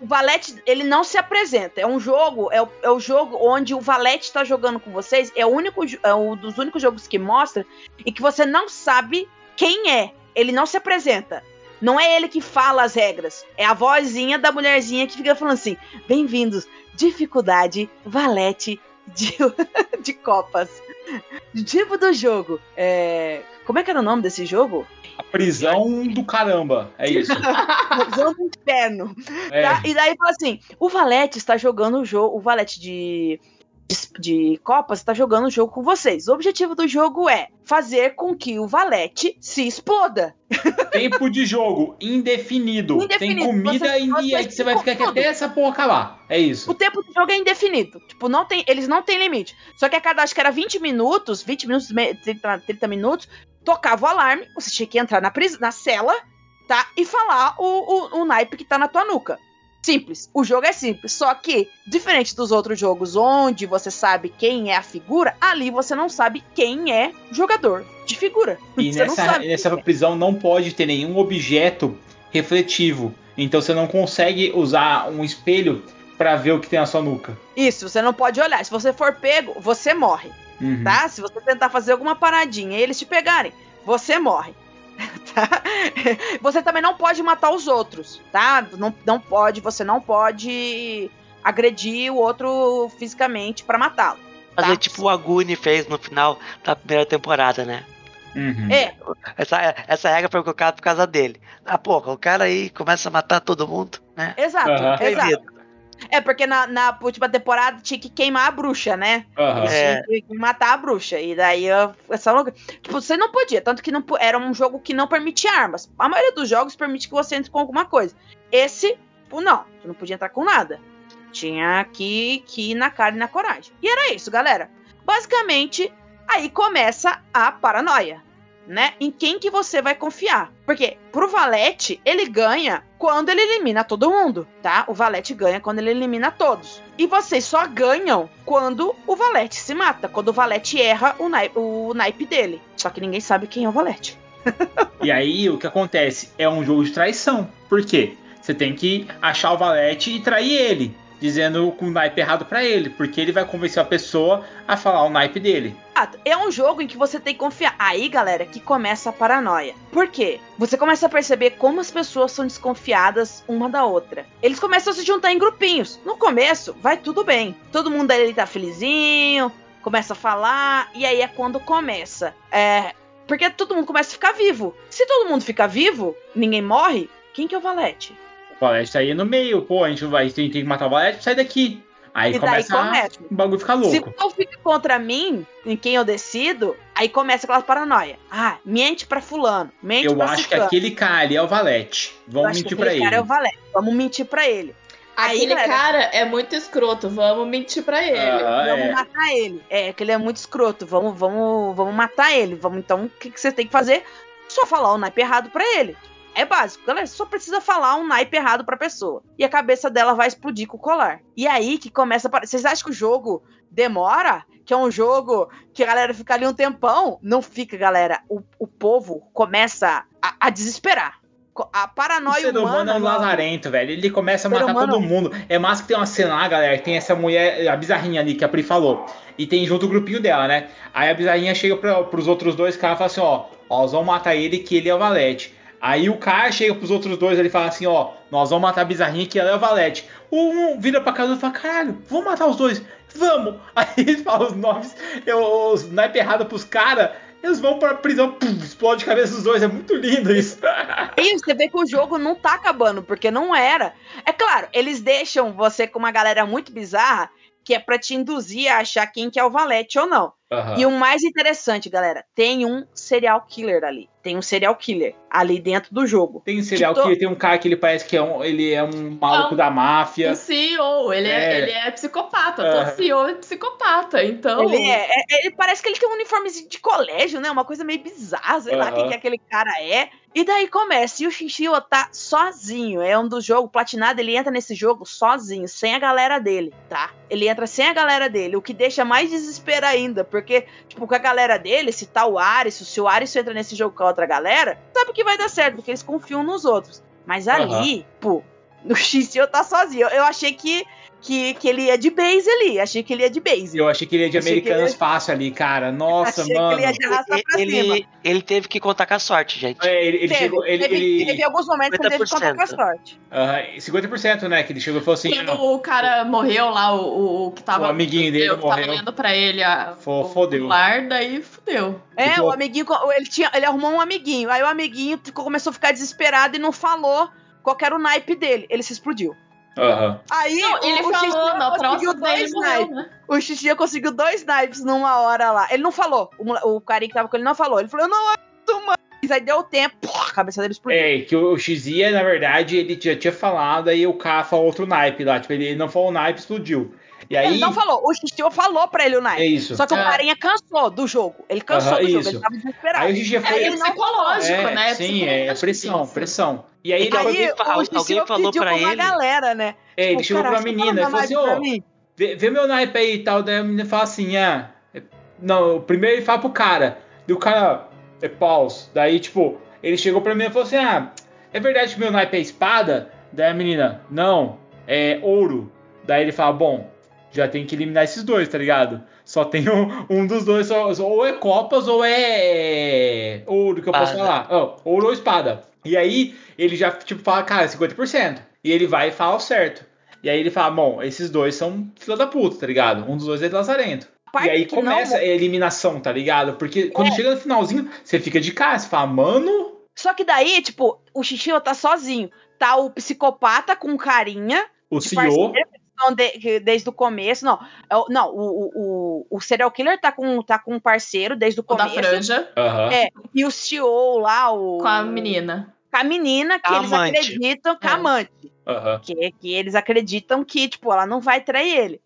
O Valete, ele não se apresenta. É um jogo, é o, é o jogo onde o Valete tá jogando com vocês. É o único, é um dos únicos jogos que mostra e que você não sabe quem é. Ele não se apresenta. Não é ele que fala as regras. É a vozinha da mulherzinha que fica falando assim: Bem-vindos, dificuldade, Valete *laughs* de, de Copas. Tipo do jogo. É, Como é que era o nome desse jogo? A prisão do caramba. É isso. *laughs* Jogo do Inferno. É. Tá? E daí fala assim: o Valete está jogando o jogo, o Valete de, de, de Copas está jogando o jogo com vocês. O objetivo do jogo é fazer com que o Valete se exploda. Tempo de jogo indefinido. Tem Indefinido. comida Você- e você aí você vai ficar aqui até essa porra acabar. É isso. O tempo do jogo é indefinido. Tipo, não tem, eles não têm limite. Só que a cada, acho que era 20 minutos, 20 minutos, me- 30, 30 minutos, tocava o alarme, você tinha que entrar na, pris, na cela, tá? E falar o, o, o naipe que tá na tua nuca. Simples. O jogo é simples. Só que, diferente dos outros jogos onde você sabe quem é a figura, ali você não sabe quem é o jogador de figura. E você nessa, nessa prisão não pode ter nenhum objeto refletivo. Então você não consegue usar um espelho pra ver o que tem na sua nuca. Isso, você não pode olhar. Se você for pego, você morre. Uhum. tá? Se você tentar fazer alguma paradinha e eles te pegarem, você morre. *laughs* Tá? Você também não pode matar os outros, tá? Não, não pode, você não pode agredir o outro fisicamente pra matá-lo. Fazer Tá. tipo o Aguni fez no final da primeira temporada, né? Uhum. É, Essa, essa regra foi colocada por causa dele. Ah, porra, o cara aí começa a matar todo mundo, né? exato, Aham. exato. É porque na, na última temporada tinha que queimar a bruxa, né? Aham. Eles É. tinham que matar a bruxa. E daí eu, essa louca- Tipo, você não podia. Tanto que não, era um jogo que não permitia armas. A maioria dos jogos permite que você entre com alguma coisa. Esse, tipo, não. Você não podia entrar com nada. Tinha que, que ir na cara e na coragem. E era isso, galera. Basicamente, aí começa a paranoia. Né, em quem que você vai confiar. Porque pro Valete, ele ganha quando ele elimina todo mundo, tá? O Valete ganha quando ele elimina todos. E vocês só ganham quando o Valete se mata, quando o Valete erra o, o naipe dele. Só que ninguém sabe quem é o Valete. *laughs* E aí o que acontece? É um jogo de traição. Por quê? Você tem que achar o Valete e trair ele. Dizendo com o naipe errado pra ele. Porque ele vai convencer a pessoa a falar o naipe dele. Exato. É um jogo em que você tem que confiar. Aí, galera, que começa a paranoia. Por quê? Você começa a perceber como as pessoas são desconfiadas uma da outra. Eles começam a se juntar em grupinhos. No começo, vai tudo bem. Todo mundo ali tá felizinho, começa a falar, e aí é quando começa. É. Porque todo mundo começa a ficar vivo. Se todo mundo fica vivo, ninguém morre, quem que é o Valete? O Valete tá aí no meio. Pô, a gente vai tem, tem que matar o Valete, sai daqui. Aí E daí começa a- começa. o bagulho ficar Se louco. tu fica contra mim, em quem eu decido, aí começa aquela paranoia. Ah, mente pra fulano, mente Eu pra acho que ciclano. aquele cara ali é o Valete. Eu Vamos acho que mentir pra aquele ele. cara é o Valete. Vamos mentir pra ele. Aí, Aquele galera, cara é muito escroto, vamos mentir pra ele. Ah, Vamos é. matar ele. É, que ele é muito escroto. Vamos, vamos, vamos matar ele. Vamos, então, o que, que você tem que fazer? Só falar o naipe errado pra ele. É básico, galera. Você só precisa falar um naipe errado pra pessoa. E a cabeça dela vai explodir com o colar. E aí que começa a. Vocês acham que o jogo demora? Que é um jogo que a galera fica ali um tempão? Não fica, galera. O, o povo começa a, a desesperar. A O paranoia ser humano humana. é um lazarento, velho. Ele começa a matar humano- todo mundo. É massa que tem uma cena lá, galera, que tem essa mulher, a bizarrinha ali que a Pri falou. E tem junto o grupinho dela, né? Aí a bizarrinha chega pra, pros outros dois caras e fala assim, ó, ó, nós vamos matar ele que ele é o Valete. Aí o cara chega pros outros dois ele fala assim, ó, nós vamos matar a bizarrinha que ela é o Valete. Um vira pra casa e fala, caralho, vamos matar os dois. Vamos! *laughs* Aí eles falam os nomes, eu- os naipe errado pros caras, eles vão pra prisão, pum, explode a cabeça dos dois. É muito lindo isso. E *laughs* você vê que o jogo não tá acabando, porque não era. É claro, eles deixam você com uma galera muito bizarra, que é pra te induzir a achar quem que é o Valete ou não. Aham. E o mais interessante, galera, tem um serial killer ali. Tem um serial killer ali dentro do jogo. Tem um serial to- killer, tem um cara que ele parece que é um, ele é um maluco Não. da máfia. O CEO, ele é, É. ele é psicopata. Todo CEO é psicopata. Então. Ele é, é- ele parece que ele tem um uniformezinho de colégio, né? Uma coisa meio bizarra, sei lá quem que aquele cara é. E daí começa, e o Xinchio tá sozinho. É um dos jogos, platinado, ele entra nesse jogo sozinho, sem a galera dele, tá? Ele entra sem a galera dele, o que deixa mais desespero ainda, porque, tipo, com a galera dele, se tá o Aris, se o Aris entra nesse jogo com a outra galera, sabe que vai dar certo, porque eles confiam nos outros. Mas ali, pô, *laughs* o Xinchio tá sozinho. Eu, eu achei que, que, que ele ia de base ali, achei que ele ia de base. Eu achei que ele ia de Achei que americanos ele- fácil ali, cara. Nossa, Achei que mano. ele ia de arrasta pra cima. Ele, ele teve que contar com a sorte, gente. É, ele, ele Teve, chegou. Ele, teve, ele- teve alguns momentos que ele teve que contar com a 50%. sorte. aham, 50%, né? Que ele chegou e falou assim: Quando ah, o cara morreu lá, o, o- o que tava. O amiguinho dele eu, que tava morreu. lendo pra ele a, Fo- o fodeu. lar, daí fudeu. É, o amiguinho, ele, tinha, ele arrumou um amiguinho. Aí o amiguinho começou a ficar desesperado e não falou qual que era o naipe dele. Ele se explodiu. Aham. Aí Não, o, ele o falou, na conseguiu dois morreu, naipes. né? O Xixi conseguiu dois naipes numa hora lá. Ele não falou. O, o carinha que tava com ele não falou. Ele falou, eu não aguento mais. Aí deu tempo, pô, a cabeça dele explodiu. É, que o Xia, na verdade, ele já tinha falado, aí o cara falou outro naipe lá. Tipo, ele não falou o naipe, explodiu. E aí. Ele não falou. O Xixi falou pra ele o naipe. É isso. Só que o É. carinha cansou do jogo. Ele cansou Aham, do jogo. isso. Ele tava desesperado. Aí o Xia foi. É psicológico, É, né? sim, é psicológico pressão, pressão. E aí ele Aí alguém fa- o alguém Xixi falou pediu pra pra uma ele? galera, né? É, ele Tipo, chegou cara, pra menina e falou assim, mim? vê, vê meu naipe aí e tal. Daí a menina fala assim, ah. é- Não, primeiro ele fala pro cara. E o cara é paus. Daí, tipo, ele chegou pra mim e falou assim, ah, é verdade que meu naipe é espada? Daí a menina, não, é ouro. Daí ele fala, bom, já tem que eliminar esses dois, tá ligado? Só tem um, um dos dois, só- ou é copas ou é ouro que eu posso Espada. falar. Ó, ouro ou espada. E aí ele já, tipo, fala, cara, 50%. E ele vai e fala o certo. E aí ele fala, bom, esses dois são fila da puta, tá ligado? Um dos dois é de lazarento. Parte E aí que não começa a eliminação, tá ligado? Porque quando É. chega no finalzinho, você fica de cara, você fala, mano. Só que daí, tipo, o Xixi tá sozinho. Tá o psicopata com carinha. O de CEO. parceiro, que estão de- que desde o começo. Não, é o- não o, o, o, serial killer tá com, tá com um parceiro desde o O da começo. franja. É, e o CEO lá, o. com a menina. Com a menina que eles acreditam. Com a É. amante. Aham. Que, que eles acreditam que, tipo, ela não vai trair ele.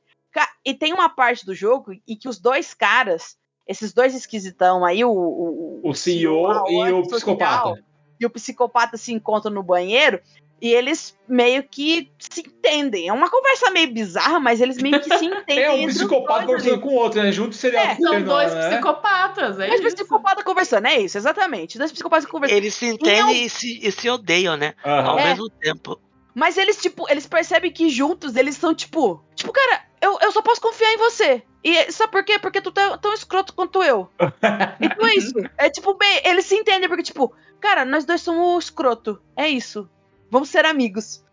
E tem uma parte do jogo em que os dois caras, esses dois esquisitão aí, o. O, O CEO e o psicopata. E o psicopata se encontram no banheiro e eles meio que se entendem. É uma conversa meio bizarra, mas eles meio que se *laughs* entendem. É um psicopata conversando ali. com o outro, né? Junto seria É, São dois né? psicopatas, é Dois isso. psicopatas conversando, é isso, exatamente. Dois psicopatas conversando. Eles se entendem e se, e se odeiam, né? Aham. Ao É. mesmo tempo. Mas eles, tipo, eles percebem que juntos eles são, tipo. Tipo, cara, eu, eu só posso confiar em você. E sabe por quê? Porque tu tá tão escroto quanto eu. *laughs* Então é isso. É tipo, bem, eles se entendem, porque, tipo, cara, nós dois somos escroto. É isso. Vamos ser amigos.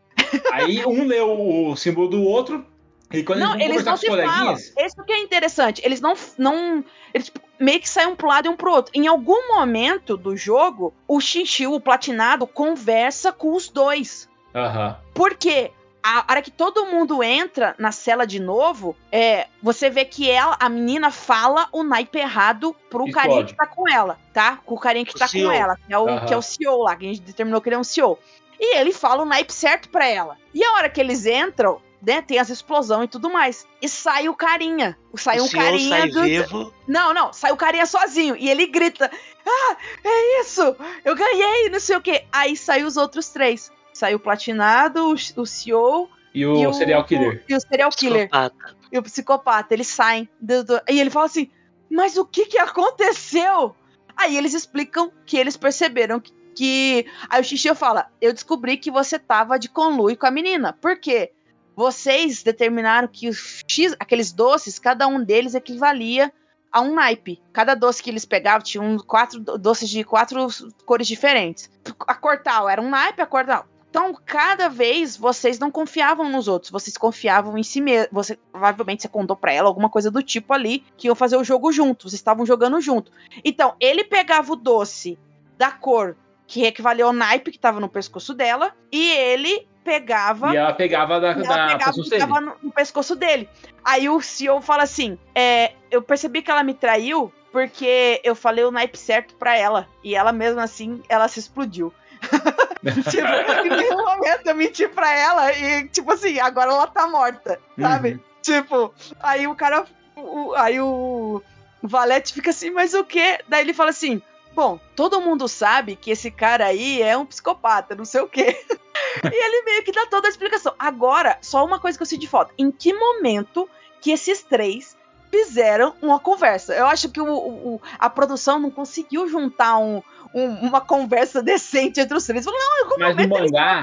Aí um leu o símbolo do outro. E quando não, eles eles não se falam. coleguinhas. Isso que é interessante. Eles não. não eles tipo, meio que saem um pro lado e um pro outro. Em algum momento do jogo, o Xinxiu, o platinado, conversa com os dois. Aham. Porque a hora que todo mundo entra na cela de novo, é, você vê que ela, a menina fala o naipe errado pro Explode. carinha que tá com ela, tá? Com o carinha que O tá CEO. com ela, que é, o, Aham. que é o CEO lá, que a gente determinou que ele é um CEO. E ele fala o naipe certo pra ela. E a hora que eles entram, né, tem as explosões e tudo mais. E sai o carinha. Sai o um carinha sai do, vivo. não, não, sai o carinha sozinho. E ele grita: Ah, é isso! Eu ganhei, não sei o quê. Aí sai os outros três. Sai o platinado, o, o CEO E o e o serial killer. e o serial killer. Psicopata. E o psicopata. Eles saem. do- do- e ele fala assim: Mas o que que aconteceu? Aí eles explicam que eles perceberam que. Que... Aí o Xixi fala: Eu descobri que você tava de conluio com a menina. Por quê? Vocês determinaram que X, aqueles doces, cada um deles equivalia a um naipe. Cada doce que eles pegavam tinha um, quatro do- doces de quatro cores diferentes. A cor tal era um naipe, a cor tal. Então, cada vez vocês não confiavam nos outros, vocês confiavam em si mesmo. Você provavelmente você contou pra ela alguma coisa do tipo ali que iam fazer o jogo junto, vocês estavam jogando junto. Então, ele pegava o doce da cor que equivalia ao naipe que tava no pescoço dela e ele pegava E ela pegava da, e ela da pegava, ficava no, no pescoço dele. Aí o CEO fala assim: é, eu percebi que ela me traiu porque eu falei o naipe certo pra ela. E ela mesmo assim, ela se explodiu. *laughs* tipo, *laughs* em nenhum momento eu menti pra ela e, tipo assim, agora ela tá morta, sabe? Uhum. Tipo, aí o cara. o- aí o Valete fica assim, mas o quê? Daí ele fala assim: Bom, todo mundo sabe que esse cara aí é um psicopata, não sei o quê. *laughs* e ele meio que dá toda a explicação. Agora, só uma coisa que eu sinto falta. Em que momento que esses três fizeram uma conversa? Eu acho que o, o- a produção não conseguiu juntar um- um- uma conversa *laughs* decente entre os três. Falou, não, em algum Mas no momento eles mangá-.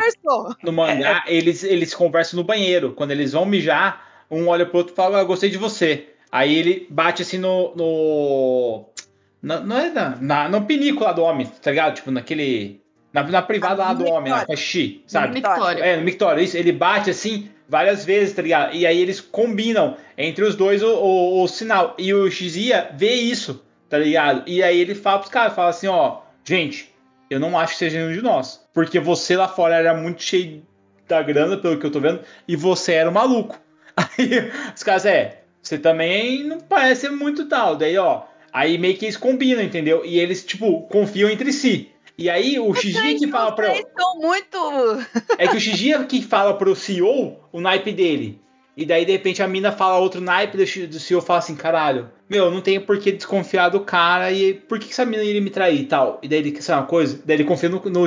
No mangá, *laughs* eles, eles conversam no banheiro. Quando eles vão mijar, um olha pro outro e fala, "Ah, gostei de você. Aí ele bate assim no. no na- não é na, na, no pinículo lá do homem, tá ligado? Tipo, naquele. Na, na privada Ah, lá no do homem, na mictório. xixi, sabe? Mictório. É, no mictório, isso. Ele bate assim várias vezes, tá ligado? E aí eles combinam entre os dois o, o, o sinal. E o Xia vê isso, tá ligado? E aí ele fala pros caras, fala assim, ó, gente, eu não acho que seja nenhum de nós. Porque você lá fora era muito cheio da grana, pelo que eu tô vendo, e você era um maluco. *laughs* Aí os caras, é, você também não parece muito tal. Daí, ó, aí meio que eles combinam, entendeu? E eles, tipo, confiam entre si. E aí o Xia que fala pra. Vocês estão muito. *laughs* É que o Xia que fala pro CEO o naipe dele. E daí, de repente, a mina fala outro naipe do, CEO fala assim, caralho, meu, não tenho por que desconfiar do cara e por que, essa mina iria me trair e tal. E daí ele quer saber uma coisa? Daí ele confia no, no.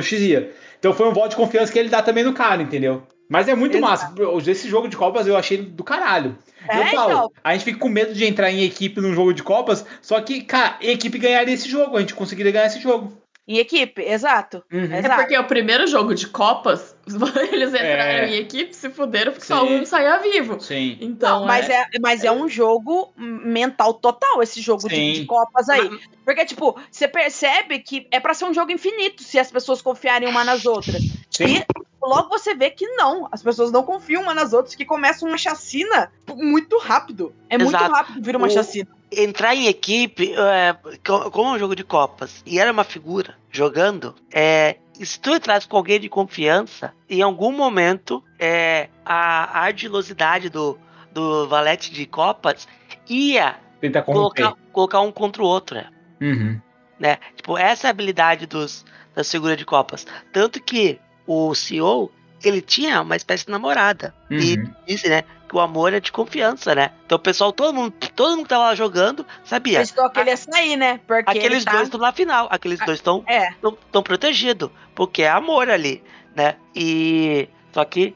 Então foi um voto de confiança que ele dá também no cara, entendeu? Mas é muito Exato. massa. Esse jogo de Copas eu achei do caralho. É, eu falo, então. a gente fica com medo de entrar em equipe num jogo de Copas, só que, cara, a equipe ganharia esse jogo, a gente conseguiria ganhar esse jogo. Em equipe, exato. Uhum. É Exato. porque o primeiro jogo de Copas, *laughs* eles entraram É. em equipe, se fuderam, porque só Sim. um saía vivo. Sim. Então, Não, mas é, mas é um jogo mental total esse jogo de, de copas aí. Porque, tipo, você percebe que é pra ser um jogo infinito se as pessoas confiarem uma nas outras. Sim. E logo você vê que não. As pessoas não confiam uma nas outras, que começa uma chacina muito rápido. É muito Exato. rápido vir uma O- chacina. Entrar em equipe, é, co- como é um jogo de copas, e era uma figura jogando, é, se tu entrasse com alguém de confiança, em algum momento é, a ardilosidade do, do valete de copas ia colocar, colocar um contra o outro, né? Uhum. né? Tipo, essa é a habilidade dos, das figuras de copas. Tanto que o CEO, ele tinha uma espécie de namorada. E Uhum. disse, né? Que o amor é de confiança, né? Então o pessoal, todo mundo, todo mundo que tava lá jogando, sabia. Pensou que ele ia sair, né? Porque Aqueles ele tá... dois estão na final, aqueles dois estão É. tão protegidos, porque é amor ali, né? E só que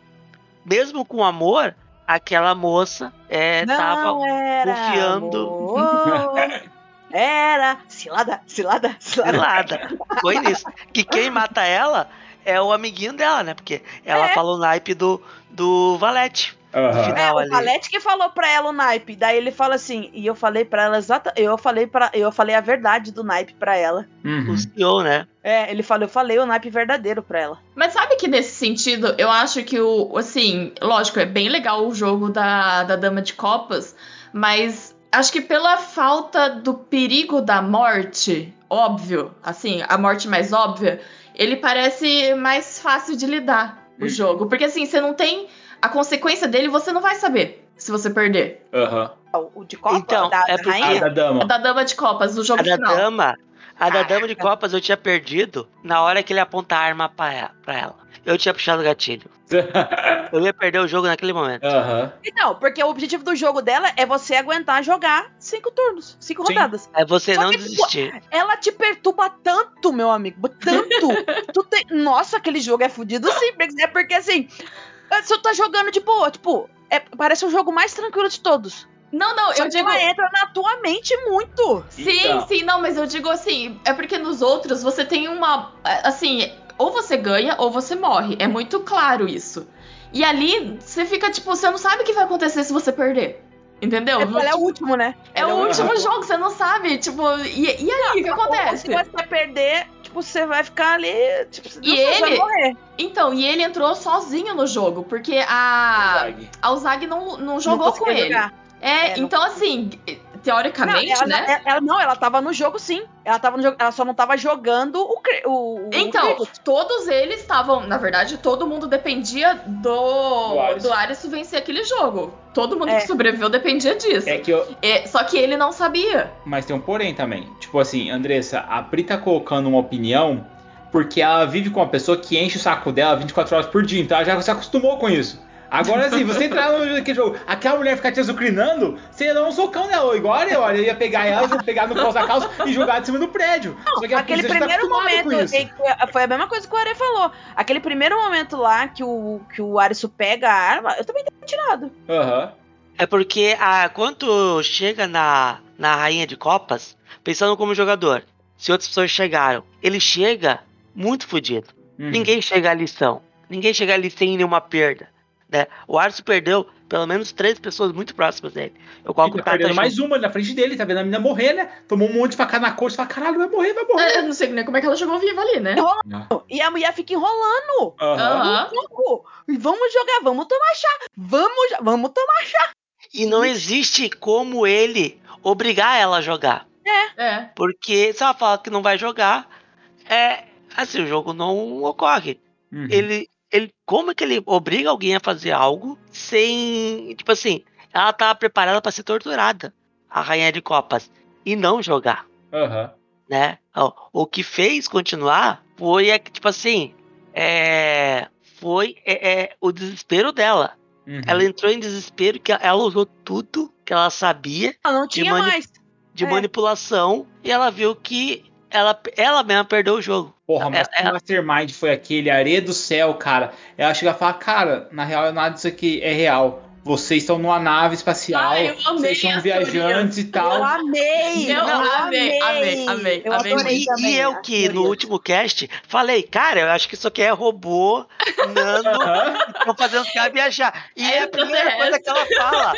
mesmo com amor, aquela moça é, Não tava era confiando. amor. Era cilada, cilada, cilada. Cilada. Foi nisso. Que quem mata ela é o amiguinho dela, né? Porque ela É. falou o naipe do, do Valete. Aham. É, o ali. Valete que falou pra ela o naipe. Daí ele fala assim, e eu falei pra ela exata, eu falei para, eu falei a verdade do naipe pra ela. Uhum. O senhor, né? É, ele falou, eu falei o naipe verdadeiro pra ela. Mas sabe que nesse sentido, eu acho que o. Assim, lógico, é bem legal o jogo da, da Dama de Copas, mas acho que pela falta do perigo da morte, óbvio, assim, a morte mais óbvia, ele parece mais fácil de lidar o jogo. Porque assim, você não tem. A consequência dele você não vai saber se você perder. Aham. O de Copa Então, da, é porque- A da dama. Da Dama de Copas, o jogo A da final. dama. A da dama de Caraca. copas eu tinha perdido na hora que ele aponta a arma pra ela. Eu tinha puxado o gatilho. *laughs* Eu ia perder o jogo naquele momento. Aham. Então, porque o objetivo do jogo dela é você aguentar jogar cinco turnos, cinco Sim. rodadas. É você Só não que, desistir. Ela te perturba tanto, meu amigo, tanto. *laughs* tu tem... Nossa, aquele jogo é fudido sim, porque- é porque assim, você tá jogando de boa, tipo, é- parece o jogo mais tranquilo de todos. Não, não, Só eu que digo. ela entra na tua mente muito. Sim, Então. sim, não, mas eu digo assim, é porque nos outros você tem uma. Assim, ou você ganha ou você morre. É muito claro isso. E ali você fica tipo, você não sabe o que vai acontecer se você perder. Entendeu? É, ela é o último, né? É Ela o último jogo, você não sabe, tipo, e, e aí, o que acontece? Se você perder, tipo, você vai ficar ali, tipo, E vai ele- morrer. Então, e ele entrou sozinho no jogo, porque a. Zag. A Uzag não, não jogou Não com ele. jogar. É, É, não então assim, teoricamente, não, ela, né? ela- ela- não, ela tava no jogo sim. Ela, tava no jogo, ela só não tava jogando o. o, o Então, Cricket. todos eles estavam, na verdade, todo mundo dependia do Do Aris vencer aquele jogo. Todo mundo É. que sobreviveu dependia disso. É que eu. É, só que ele não sabia. Mas tem um porém também. Tipo assim, Andressa, a Pri tá colocando uma opinião porque ela vive com uma pessoa que enche o saco dela 24 horas por dia. Então ela já se acostumou com isso. Agora sim, você entrar no naquele jogo, aquela mulher ficar te azucrinando, você ia dar um socão nela. Igual eu, olha, eu ia pegar ela, ia pegar no calça calça e jogar de cima do prédio. Só que a Aquele tá primeiro com momento, que- foi a mesma coisa que o Are falou. Aquele primeiro momento lá que o, que o Arisu pega a arma, eu também teria tirado. Aham. É porque a, quando chega na, na rainha de copas, pensando como jogador, se outras pessoas chegaram, ele chega muito fodido. Uhum. Ninguém chega à lição. Ninguém chega ali sem nenhuma perda. Né? O Arso perdeu pelo menos três pessoas muito próximas dele. Eu coloco tá o Tata perdendo mais uma ali na frente dele, tá vendo a menina morrer, né? Tomou um monte de facada na coxa, fala, caralho, vai morrer, vai morrer. É, Eu não sei nem como é que ela chegou viva ali, né? E a mulher fica enrolando. Jogo. E Vamos jogar, vamos tomar chá. Vamos, vamos tomar chá. E não existe como ele obrigar ela a jogar. É. Porque se ela fala que não vai jogar, é assim, o jogo não ocorre. Uhum. Ele, ele, como é que ele obriga alguém a fazer algo sem, tipo assim, ela tá preparada pra ser torturada, a rainha de copas, e não jogar, Aham. né? Ó, O que fez continuar foi, é, tipo assim, é, foi é, é, o desespero dela. Uhum. Ela entrou em desespero que ela usou tudo que ela sabia Ela não tinha mani- mais. de É. manipulação e ela viu que ela, ela mesma perdeu o jogo. Porra, mas que Mastermind foi aquele, areia do céu, cara. Ela chega e fala, cara, na real nada disso aqui é real. Vocês estão numa nave espacial, Ai, eu amei vocês são viajantes e Eu tal. amei. Eu eu amei, amei, amei, Eu amei adorei E, também. e eu que no último cast falei, cara, eu acho que isso aqui é robô, nano, estão fazendo os caras viajar. E É é a primeira coisa que ela fala.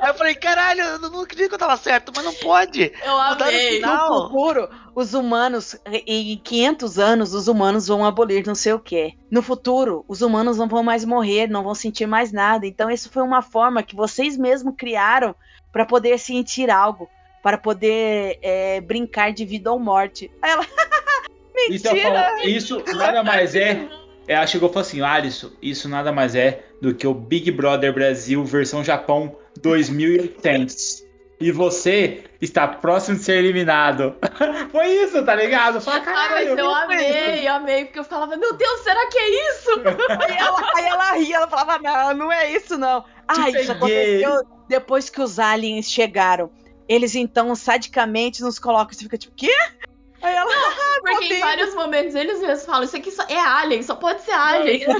Aí eu falei, caralho, eu não acredito que eu tava certo, mas não pode. Eu amei. Não. No futuro, os humanos, em 500 anos, os humanos vão abolir não sei o que. No futuro, os humanos não vão mais morrer, não vão sentir mais nada. Então, isso foi uma forma que vocês mesmos criaram para poder sentir algo, para poder é, brincar de vida ou morte. Aí ela, *laughs* Isso, mentira! falo- isso nada mais é. Ela chegou e falou assim: Alisson, isso nada mais é do que o Big Brother Brasil versão Japão 2800. E você está próximo de ser eliminado. *laughs* Foi isso, tá ligado? Fala, Ah, mas caralho. eu amei, isso. eu amei, porque eu falava, meu Deus, será que é isso? *laughs* aí, ela, aí ela ria, ela falava, não, não é isso não. Ah, isso aconteceu depois que os aliens chegaram. Eles então sadicamente nos colocam. Você fica tipo, quê? Aí ela, não, ah, porque em vários momentos eles mesmos falam, isso aqui só é alien, só pode ser alien. *laughs*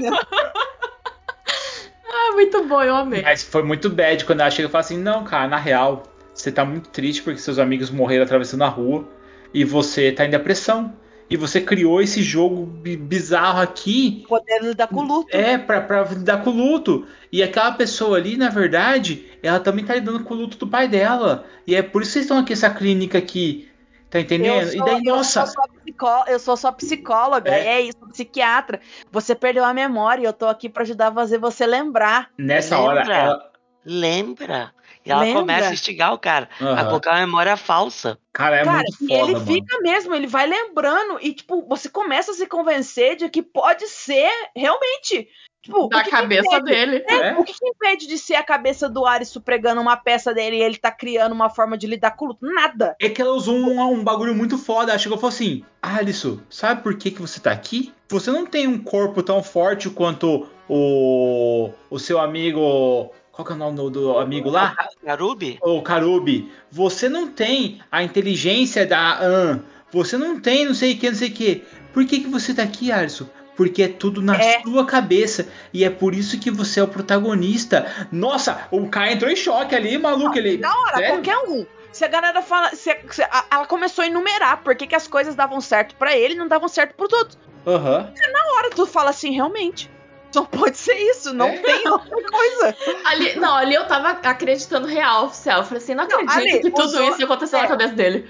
ah, muito bom, eu amei. Mas foi muito bad quando ela chega e fala assim, não, cara, na real, você tá muito triste porque seus amigos morreram atravessando a rua e você tá em depressão. E você criou esse jogo bizarro aqui. Poder lidar com o luto. É, pra, pra lidar com o luto. E aquela pessoa ali, na verdade, ela também tá lidando com o luto do pai dela. E é por isso que vocês estão aqui, essa clínica aqui. Tá entendendo? Sou, e daí, eu nossa. Sou psicó... eu sou só psicóloga, é. é isso, psiquiatra. Você perdeu a memória e eu tô aqui para ajudar a fazer você lembrar. Nessa Lembra? hora, ela. Lembra? E ela Lembra? começa a instigar o cara Aham. a colocar uma memória falsa. Cara, é Cara, muito e foda, ele mano. fica mesmo, ele vai lembrando e, tipo, você começa a se convencer de que pode ser realmente. Tipo, Da o que que cabeça impede? dele. É, É. O que, que impede de ser a cabeça do Arisu pregando uma peça dele e ele tá criando uma forma de lidar com o luto? Nada. É que ela usou um, um bagulho muito foda. Ela chegou e falou assim: Alisson, sabe por que, que você tá aqui? Você não tem um corpo tão forte quanto o, o seu amigo. Qual que é o nome do, do amigo lá? Garubi? O Karubi. Você não tem a inteligência da An. Você não tem não sei o que, não sei o que. Por que, que você tá aqui, Alisson? Porque é tudo na É. sua cabeça. E é por isso que você é o protagonista. Nossa, o cara entrou em choque ali, maluco. Ele, Da hora, Sério? qualquer um. Se a galera fala. Se, se a- ela começou a enumerar por que, as coisas davam certo pra ele e não davam certo pros outros. Aham. Na hora tu fala assim, realmente. Só pode ser isso, não É. tem outra coisa. Ali, não, ali eu tava acreditando real, oficial. Eu falei assim, não acredito ali, que tudo usou- isso aconteceu é. na cabeça dele.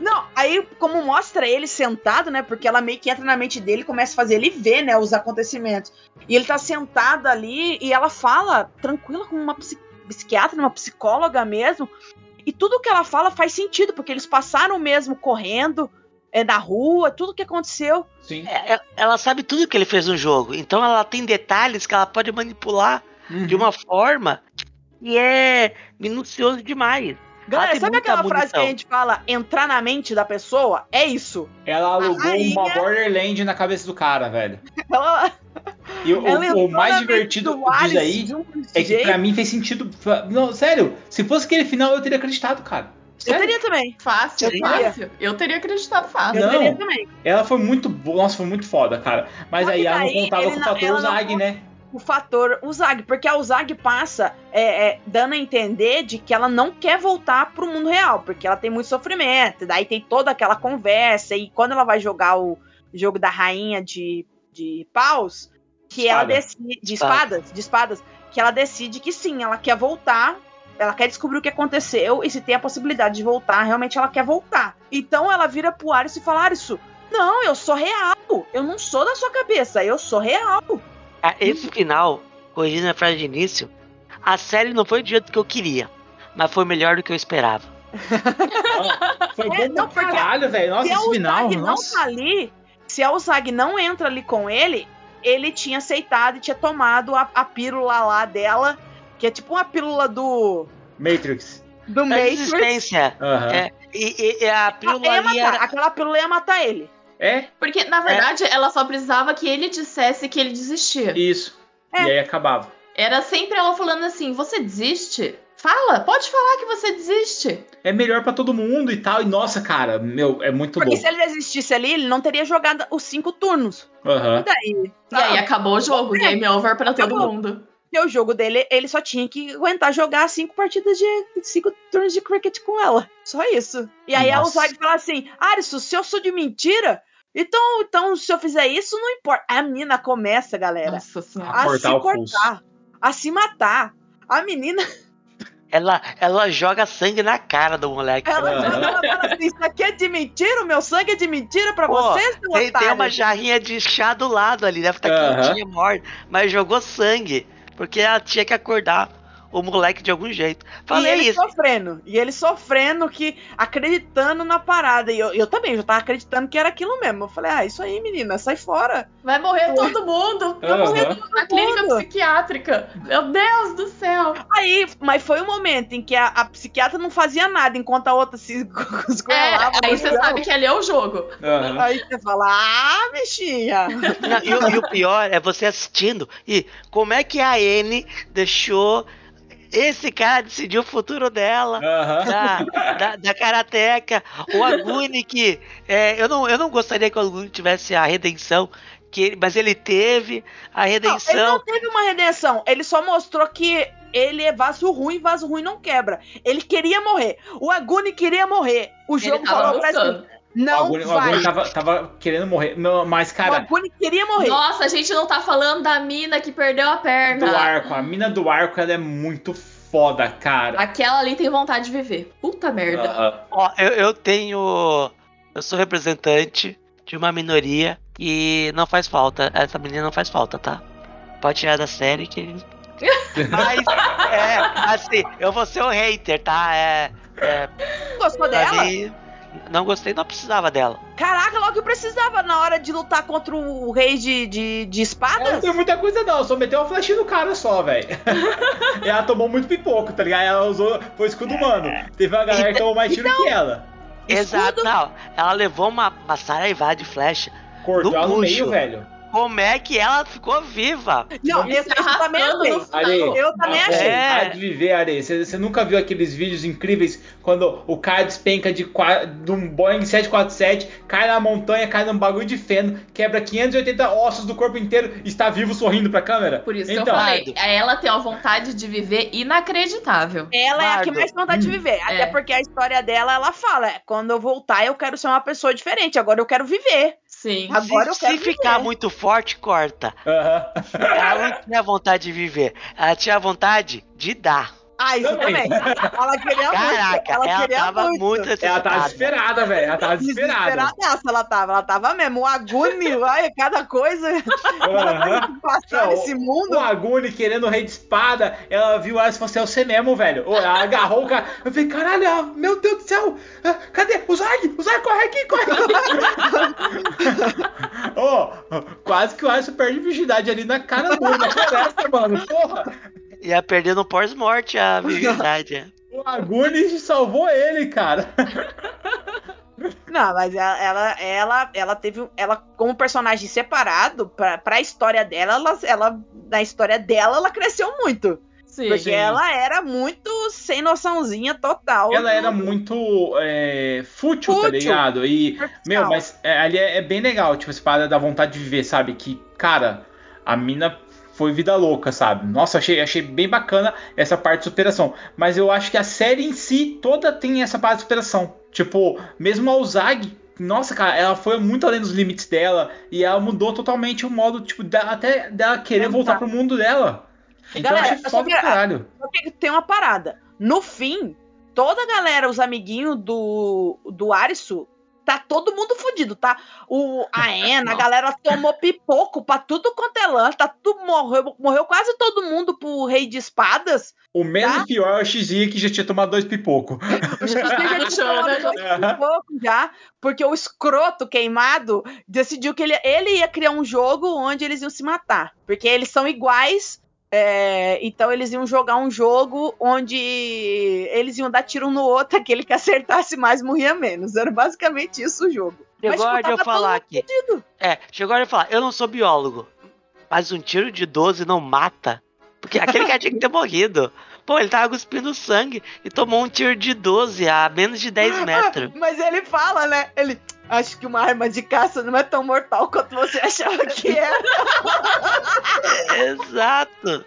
Não, aí como mostra ele sentado, né? Porque ela meio que entra na mente dele e começa a fazer ele ver, né, os acontecimentos. E ele tá sentado ali e ela fala tranquila como uma psi- psiquiatra, uma psicóloga mesmo. E tudo que ela fala faz sentido, porque eles passaram mesmo correndo é, na rua, tudo que aconteceu. Sim. É, ela sabe tudo que ele fez no jogo. Então ela tem detalhes que ela pode manipular Uhum. de uma forma que é minucioso demais. Galera, sabe aquela frase que a munição. gente fala entrar na mente da pessoa? É isso. Ela alugou rainha- uma Borderland na cabeça do cara, velho. Ela, E o, *laughs* ela o- mais divertido disso aí um é que pra mim fez sentido. Não, sério, se fosse aquele final eu teria acreditado, cara. Eu teria também. Fácil, Eu teria. fácil. Eu teria acreditado fácil. Eu Não. teria também. Ela foi muito boa. Nossa, foi muito foda, cara. Mas aí ela não contava com o não- fator ela não Zag, né? o fator Uzag, porque a Uzag passa é, é, dando a entender de que ela não quer voltar pro mundo real, porque ela tem muito sofrimento, daí tem toda aquela conversa, e quando ela vai jogar o jogo da rainha de, de paus, que ela Espada. decide. De espadas, de espadas, que ela decide que sim, ela quer voltar. Ela quer descobrir o que aconteceu e se tem a possibilidade de voltar, realmente ela quer voltar. Então ela vira pro Arius e fala: Arius, não, eu sou real. Eu não sou da sua cabeça, eu sou real. Ah, Esse final, corrigindo a frase de início, a série não foi do jeito que eu queria, mas foi melhor do que eu esperava. *laughs* Foi É, bom não, pra caralho, velho. Nossa, se a esse final. Uzag não tá ali, se a Uzag não entra ali com ele, ele tinha aceitado e tinha tomado a, a pílula lá dela, que é tipo uma pílula do, Matrix. do Da Matrix. existência. Aham. É, e, e- e a pílula Ia ali era... Aquela pílula ia matar ele. É, Porque, na verdade, ela só precisava que ele dissesse que ele desistia. isso. É. E aí acabava. Era sempre ela falando assim: você desiste? Fala, pode falar que você desiste. É melhor pra todo mundo e tal. E nossa, cara, meu, é muito Porque louco. se ele desistisse ali, ele não teria jogado os cinco turnos. Aham. E daí? E aí acabou o jogo, É. game over pra todo Acabou. mundo. Porque o jogo dele, ele só tinha que aguentar jogar cinco partidas de. cinco turnos de cricket com ela. Só isso. E aí Nossa. a Uzag fala assim: Arisu, se eu sou de mentira, então, então se eu fizer isso, não importa. A menina começa, galera, Nossa senhora. A se cortar, a se matar. A menina, *laughs* Ela, ela joga sangue na cara do moleque. ela, ela fala assim: Isso aqui é de mentira, o meu sangue é de mentira pra Pô, vocês, seu Tem, tem otário." uma jarrinha de chá do lado ali, deve estar Aham. quentinha, morta, mas jogou sangue, porque ela tinha que acordar o moleque de algum jeito. E Falei ele isso. sofrendo. E ele sofrendo, que acreditando na parada. E eu, eu também, eu tava acreditando que era aquilo mesmo. Eu falei, ah, isso aí, menina, sai fora. Vai morrer todo mundo. Vai Aham. morrer todo mundo na clínica psiquiátrica. Meu Deus do céu. Aí, mas foi o momento em que a, a psiquiatra não fazia nada, enquanto a outra se *laughs* É, aí você sabe que ali é o jogo. Aham. Aí você fala, ah, bichinha. Não, e, o- e o pior é você assistindo e como é que a N deixou esse cara decidir o futuro dela. Aham. Da, da, da Karateka, o Aguni que é, eu, não, eu não gostaria que o Aguni tivesse a redenção, que ele- mas ele teve a Não, ele redenção. não teve uma redenção. Ele só mostrou que ele é vaso ruim, vaso ruim não quebra. Ele queria morrer. O Aguni queria morrer. O jogo falou pra ele, não vai. Aguni tava, tava querendo morrer. Não, mas, O cara, Aguni queria morrer. Nossa, a gente não tá falando da mina que perdeu a perna. do arco, a mina do arco, ela é muito foda, cara. Aquela ali tem vontade de viver. Puta merda. Aham. Ó, eu, eu tenho. Eu sou representante de uma minoria e não faz falta. Essa menina não faz falta, tá? Pode tirar da série que. *laughs* Mas, é, assim, eu vou ser o hater, tá? É. é Gostou dela? mim, não gostei, não precisava dela. Caraca, logo que precisava na hora de lutar contra o rei de, de, de Ela não espadas. tem muita coisa não, só meteu uma flechinha no cara só, velho. *laughs* ela tomou muito pipoco, tá ligado? Ela usou, foi escudo humano. Teve uma galera que tomou mais tiro que ela. Exato, não. Ela levou uma, uma saraivada de flecha. Cortou No ela no meio, velho. Como é que ela ficou viva? Não, se eu também achei. Areia. Eu também a achei. É. vontade de viver, Areia. Você, você nunca viu aqueles vídeos incríveis quando o cara despenca de, de um Boeing 747, cai na montanha, cai num bagulho de feno, quebra 580 ossos do corpo inteiro e está vivo sorrindo pra câmera? Por isso que então, eu falei. Ela tem uma vontade de viver inacreditável. Ela é a que Bardo. mais tem vontade de viver. Até É. porque a história dela, ela fala: é, quando eu voltar, eu quero ser uma pessoa diferente. Agora eu quero viver. Sim. Agora se, eu quero se ficar viver. muito forte, corta. Aham. Ela não tinha vontade de viver. Ela tinha vontade de dar. Ah, isso Também. também. Ela queria Caraca, muito. Ela, ela, queria tava muito. muito Ela tava desesperada, velho. Ela tava desesperada. Desesperadaça ela tava. Ela tava mesmo. O Aguni, olha, cada coisa. *laughs* Que passar nesse mundo. O Aguni querendo o rei de espada, ela viu ela e falou assim: é você mesmo, velho. Ela agarrou o cara. Eu falei: caralho, ela- meu Deus do céu, ah, cadê? O Zag, o Zag, corre aqui, corre aqui. *laughs* Ô, quase que o Alisson perde virgindade ali na cara dura, na floresta, mano. Porra. Ia perder no pós-morte a *laughs* virgindade. é. O Aguni salvou ele, cara. Não, mas ela, ela, ela, ela teve. um- Ela, como personagem separado, pra, pra história dela, ela, ela. Na história dela, ela cresceu muito. Sim. Porque Sim. ela era muito sem noçãozinha total. Ela era muito é, fútil, tá Fútil. ligado? E, meu, mas é, ali é, é bem legal, tipo, essa parada da vontade de viver, sabe? Que, cara, a mina foi vida louca, sabe? Nossa, achei, achei bem bacana essa parte de superação. Mas eu acho que a série em si toda tem essa parte de superação. Tipo, mesmo a Uzag, nossa, cara, ela foi muito além dos limites dela e ela mudou totalmente o modo, tipo, da- até dela querer voltar pro mundo dela. Então Galera, eu achei caralho. Só que tem uma parada. No fim, toda a galera, os amiguinhos do, do Arisu, tá todo mundo fudido, tá? O, a *laughs* Ena, a galera tomou pipoco pra tudo quanto é lance, tá tudo morreu, morreu quase todo mundo pro Rei de Espadas. O menos Tá? pior é o Xi que já tinha tomado dois pipocos. O X já tinha *laughs* tomado dois pipocos já, porque o escroto queimado decidiu que ele, ele ia criar um jogo onde eles iam se matar. Porque eles são iguais. É, então eles iam jogar um jogo onde eles iam dar tiro no outro, *laughs* aquele que acertasse mais morria menos. Era basicamente isso o jogo. Chegou a eu falar aqui. É, chegou a eu falar, eu não sou biólogo. Mas um tiro de 12 não mata. Porque aquele cara tinha que ter *laughs* morrido. Pô, ele tava cuspindo sangue e tomou um tiro de 12 a menos de 10 *laughs* metros. Mas ele fala, né? Ele. Acho que uma arma de caça não é tão mortal quanto você achava que era. Exato.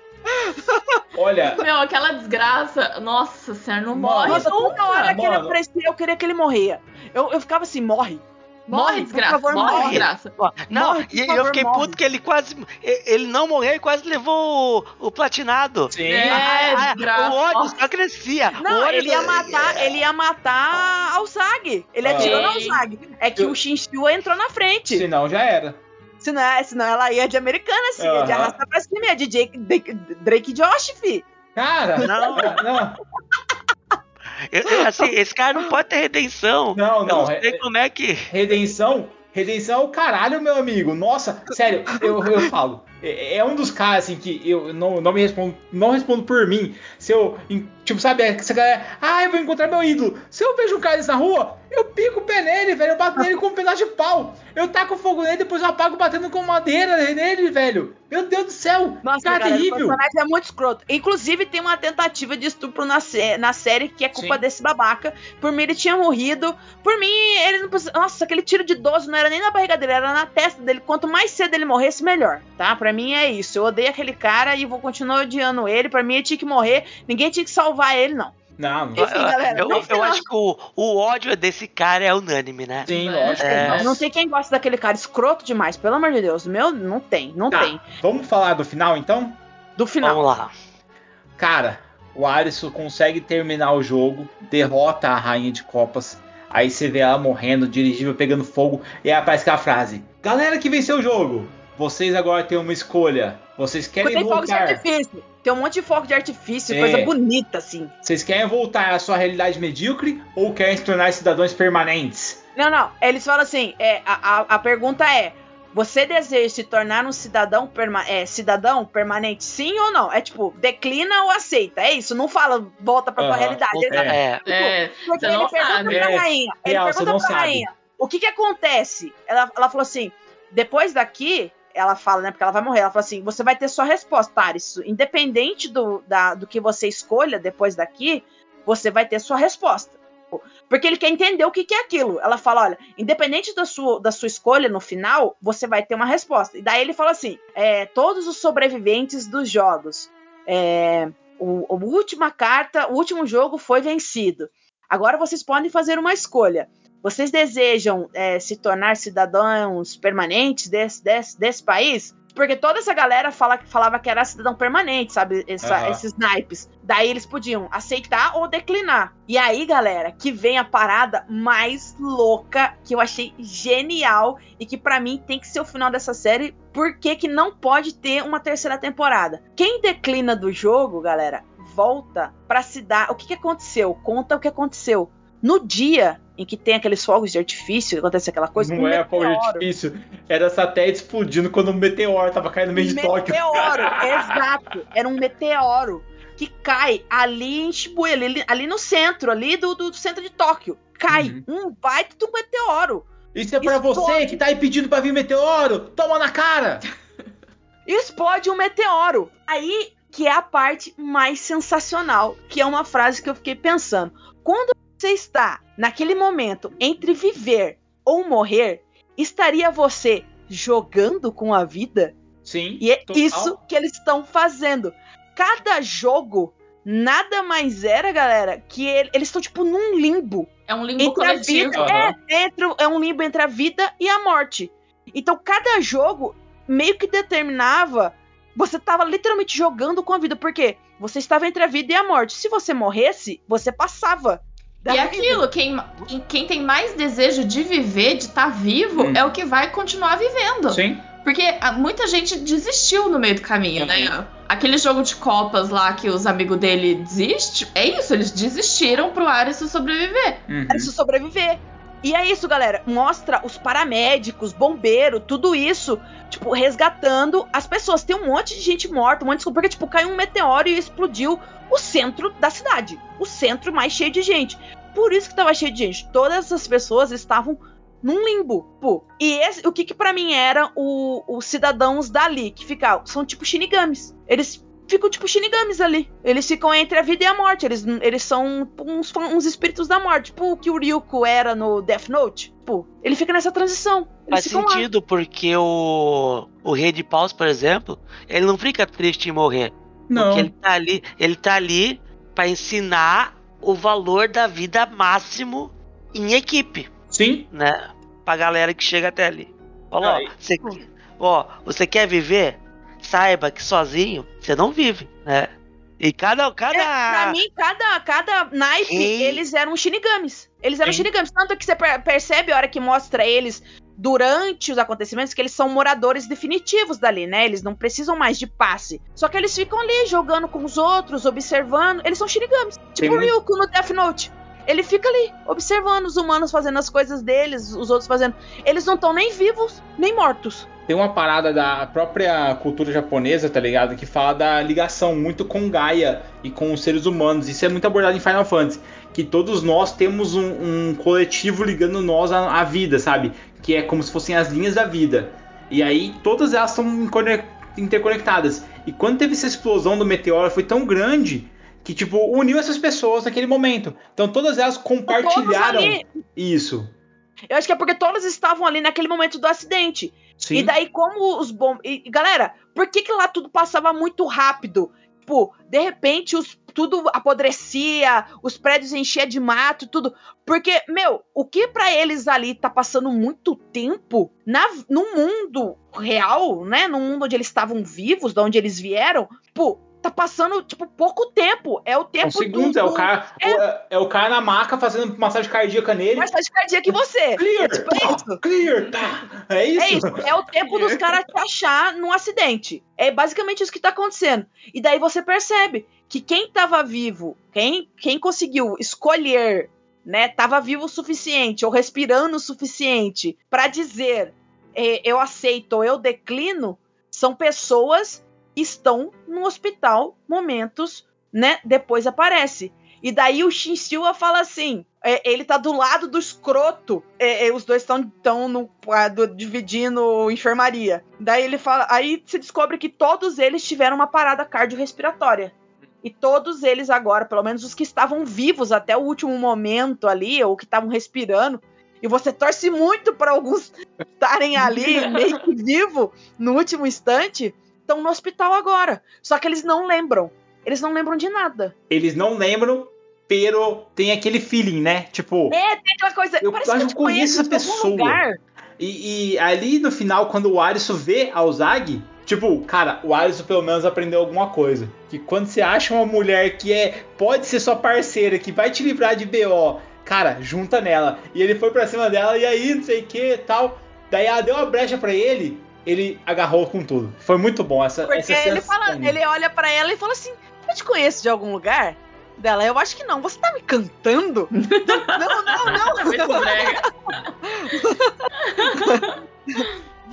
Olha, Meu, aquela desgraça. Nossa senhora, não morre Nossa, toda hora que ele aparecia, eu queria que ele morria. Eu, eu ficava assim, morre. Morre, Morre, por desgraça. favor, morre, morre. desgraça. Não, Morre, e, eu fiquei morre. puto que ele quase. Ele não morreu e quase levou o, o platinado. sim. É, Ah, desgraça. o ódio só crescia. Não, ódio ele ia matar, ele ia matar ao Zag. Ele Ah. atirou no Sim. Zag. É que Eu- o Shinshua entrou na frente. Senão já era. Senão, senão ela ia de americana, assim, ia de arrastar pra cima, ia de Jake, Drake, Drake Josh, fi. Cara, Não. não, Eu- eu, assim, esse cara não pode ter redenção. não, Eu não. não sei como é que. Redenção, redenção é o caralho, meu amigo. Nossa, sério, eu, eu falo. É, é um dos caras assim que eu não, não me respondo, não respondo por mim. Se eu, tipo, sabe, essa galera, ah, eu vou encontrar meu ídolo. Se eu vejo um cara na rua, eu pico o pé nele, velho. Eu bato nele com um pedaço de pau. Eu taco fogo nele, depois eu apago batendo com madeira nele, velho. Meu Deus do céu, Nossa, cara galera, o terrível. personagem é muito escroto. Inclusive, tem uma tentativa de estupro na, na série que é culpa Sim. desse babaca. Por mim, ele tinha morrido. Por mim, ele não precisa. Nossa, aquele tiro de 12 não era nem na barriga dele, era na testa dele. Quanto mais cedo ele morresse, melhor. Tá? Pra mim é isso. Eu odeio aquele cara e vou continuar odiando ele. Pra mim, ele tinha que morrer. Ninguém tinha que salvar ele, não. Não, não. Enfim, galera, eu, eu acho que o, o ódio desse cara é unânime, né? Sim, É. lógico. É. Não tem quem gosta daquele cara escroto demais, pelo amor de Deus. Meu, não tem, não Tá, tem. Vamos falar do final então? Do final. Vamos lá. Cara, o Alisson consegue terminar o jogo, derrota a rainha de copas. Aí você vê ela morrendo, dirigível pegando fogo, e aí aparece aquela frase: Galera que venceu o jogo, vocês agora têm uma escolha. Vocês querem tem fogo de voltar? artifício. Tem um monte de fogo de artifício, É. coisa bonita, assim. Vocês querem voltar à sua realidade medíocre ou querem se tornar cidadãos permanentes? Não, não. Eles falam assim: é, a, a, a pergunta é: você deseja se tornar um cidadão, perma é, cidadão permanente, sim ou não? É tipo, declina ou aceita? É isso, não fala volta pra tua Aham, realidade. Ele- É. É, Porque você ele pergunta sabe. pra É, rainha. Ele real, pergunta pra sabe. rainha: o que que acontece? Ela, ela falou assim: depois daqui. Ela fala, né? Porque ela vai morrer. Ela fala assim: você vai ter sua resposta, Taris. Independente do, da, do que você escolha depois daqui, você vai ter sua resposta. Porque ele quer entender o que, que é aquilo. Ela fala: olha, independente da sua, da sua escolha no final, você vai ter uma resposta. E daí ele fala assim: é, todos os sobreviventes dos jogos. É, o, a última carta, o último jogo foi vencido. Agora vocês podem fazer uma escolha. Vocês desejam é, se tornar cidadãos permanentes desse, desse, desse país? Porque toda essa galera fala, falava que era cidadão permanente, sabe? Essa- Aham. Esses naipes. Daí eles podiam aceitar ou declinar. E aí, galera, que vem a parada mais louca que eu achei genial e que pra mim tem que ser o final dessa série. Por que, que não pode ter uma terceira temporada? Quem declina do jogo, galera, volta pra se dar. O que, que aconteceu? Conta o que aconteceu. No dia em que tem aqueles fogos de artifício, acontece aquela coisa, não um é fogo de meteoro. artifício, era satélite explodindo quando um meteoro tava caindo no meio de Tóquio. Meteoro, *laughs* exato. Era um meteoro que cai ali em Shibuya, ali, ali no centro, ali do, do centro de Tóquio. Cai Uhum. um baita do meteoro. Isso é pra Explode. você que tá aí pedindo pra vir meteoro! Toma na cara! *laughs* Explode um meteoro. Aí que é a parte mais sensacional, que é uma frase que eu fiquei pensando. Quando você está naquele momento entre viver ou morrer, estaria você jogando com a vida? Sim. E é total. isso que eles estão fazendo. Cada jogo nada mais era, galera, que ele- eles estão tipo num limbo É um limbo entre a coletivo. vida, é, entre, é um limbo entre a vida e a morte. Então cada jogo meio que determinava, você tava literalmente jogando com a vida, porque você estava entre a vida e a morte. Se você morresse, você passava. Da E vida. aquilo, quem, quem tem mais desejo de viver, de estar vivo, Hum. é o que vai continuar vivendo. Sim. Porque ah, muita gente desistiu no meio do caminho, né? Aquele jogo de copas lá que os amigos dele desistem, é isso, eles desistiram pro Ares sobreviver. Uhum. Isso sobreviver. E é isso, galera. Mostra os paramédicos, bombeiro, tudo isso, tipo, resgatando as pessoas. Tem um monte de gente morta, um monte de... Porque, tipo, caiu um meteoro e explodiu o centro da cidade. O centro mais cheio de gente. Por isso que tava cheio de gente. Todas as pessoas estavam num limbo. Pô. E esse, o que que pra mim era os cidadãos dali, que ficavam, são tipo shinigamis. Eles ficam tipo shinigamis ali. Eles ficam entre a vida e a morte. Eles, eles são uns, uns espíritos da morte. Tipo o que o Ryuko era no Death Note. Pô, ele fica nessa transição. Eles Faz ficam lá. sentido, porque o, o Rei de Paus, por exemplo, ele não fica triste em morrer. Não. Porque ele tá ali, ele tá ali pra ensinar o valor da vida máximo em equipe, Sim. né? Pra galera que chega até ali. Ó, Aí. você, ó, você quer viver? Saiba que sozinho você não vive, né? E cada. cada... É, pra mim, cada, cada naipe, Ei. eles eram shinigamis. Eles eram Sim. shinigamis. Tanto que você per- percebe a hora que mostra eles durante os acontecimentos que eles são moradores definitivos dali, né? Eles não precisam mais de passe. Só que eles ficam ali jogando com os outros, observando. Eles são shinigamis. Tipo o Ryuko no Death Note. Ele fica ali, observando os humanos fazendo as coisas deles, os outros fazendo. Eles não estão nem vivos, nem mortos. Tem uma parada da própria cultura japonesa, tá ligado? Que fala da ligação muito com Gaia e com os seres humanos. Isso é muito abordado em Final Fantasy. Que todos nós temos um, um coletivo ligando nós à, à vida, sabe? Que é como se fossem as linhas da vida. E aí todas elas são interconectadas. E quando teve essa explosão do meteoro, foi tão grande que, tipo, uniu essas pessoas naquele momento. Então todas elas compartilharam ali- isso. Eu acho que é porque todos estavam ali naquele momento do acidente. Sim. E daí, como os bombos. E, galera, por que, que lá tudo passava muito rápido? Tipo, de repente, os, tudo apodrecia, os prédios enchiam de mato, tudo. Porque, meu, o que pra eles ali tá passando muito tempo na, no mundo real, né? No mundo onde eles estavam vivos, de onde eles vieram, tipo, tá passando, tipo, pouco tempo. É o tempo Um segundo, é o cara, é... é o cara na maca fazendo massagem cardíaca nele. massagem cardíaca que você. Clear, É tipo pá, isso. clear, tá. É isso? É isso, é o tempo dos *laughs* caras te achar num acidente. É basicamente isso que tá acontecendo. E daí você percebe que quem tava vivo, quem, quem conseguiu escolher, né, tava vivo o suficiente ou respirando o suficiente pra dizer eh, eu aceito ou eu declino, são pessoas estão no hospital momentos, né, depois aparece. E daí o Shinshua fala assim: é, ele tá do lado do escroto. É, é, os dois estão tão dividindo enfermaria. Daí ele fala. Aí se descobre que todos eles tiveram uma parada cardiorrespiratória. E todos eles agora, pelo menos os que estavam vivos até o último momento ali, ou que estavam respirando. E você torce muito para alguns *laughs* estarem ali meio que vivo no último instante, estão no hospital agora. Só que eles não lembram. Eles não lembram de nada. Eles não lembram, pero tem aquele feeling, né? Tipo, É, tem aquela coisa. Eu parece que eu que te eu conheço essa pessoa. e, e ali no final, quando o Arisu vê a Uzagi, tipo, cara, o Arisu pelo menos aprendeu alguma coisa. Que quando você acha uma mulher que é pode ser sua parceira, que vai te livrar de BO, cara, junta nela. E ele foi pra cima dela, e aí, não sei o que tal. Daí ela deu uma brecha pra ele, ele agarrou com tudo. Foi muito bom essa, Porque essa ele, fala, ele olha pra ela e fala assim: Eu te conheço de algum lugar? Dela, eu acho que não. Você tá me cantando? *laughs* não, não, não. *laughs*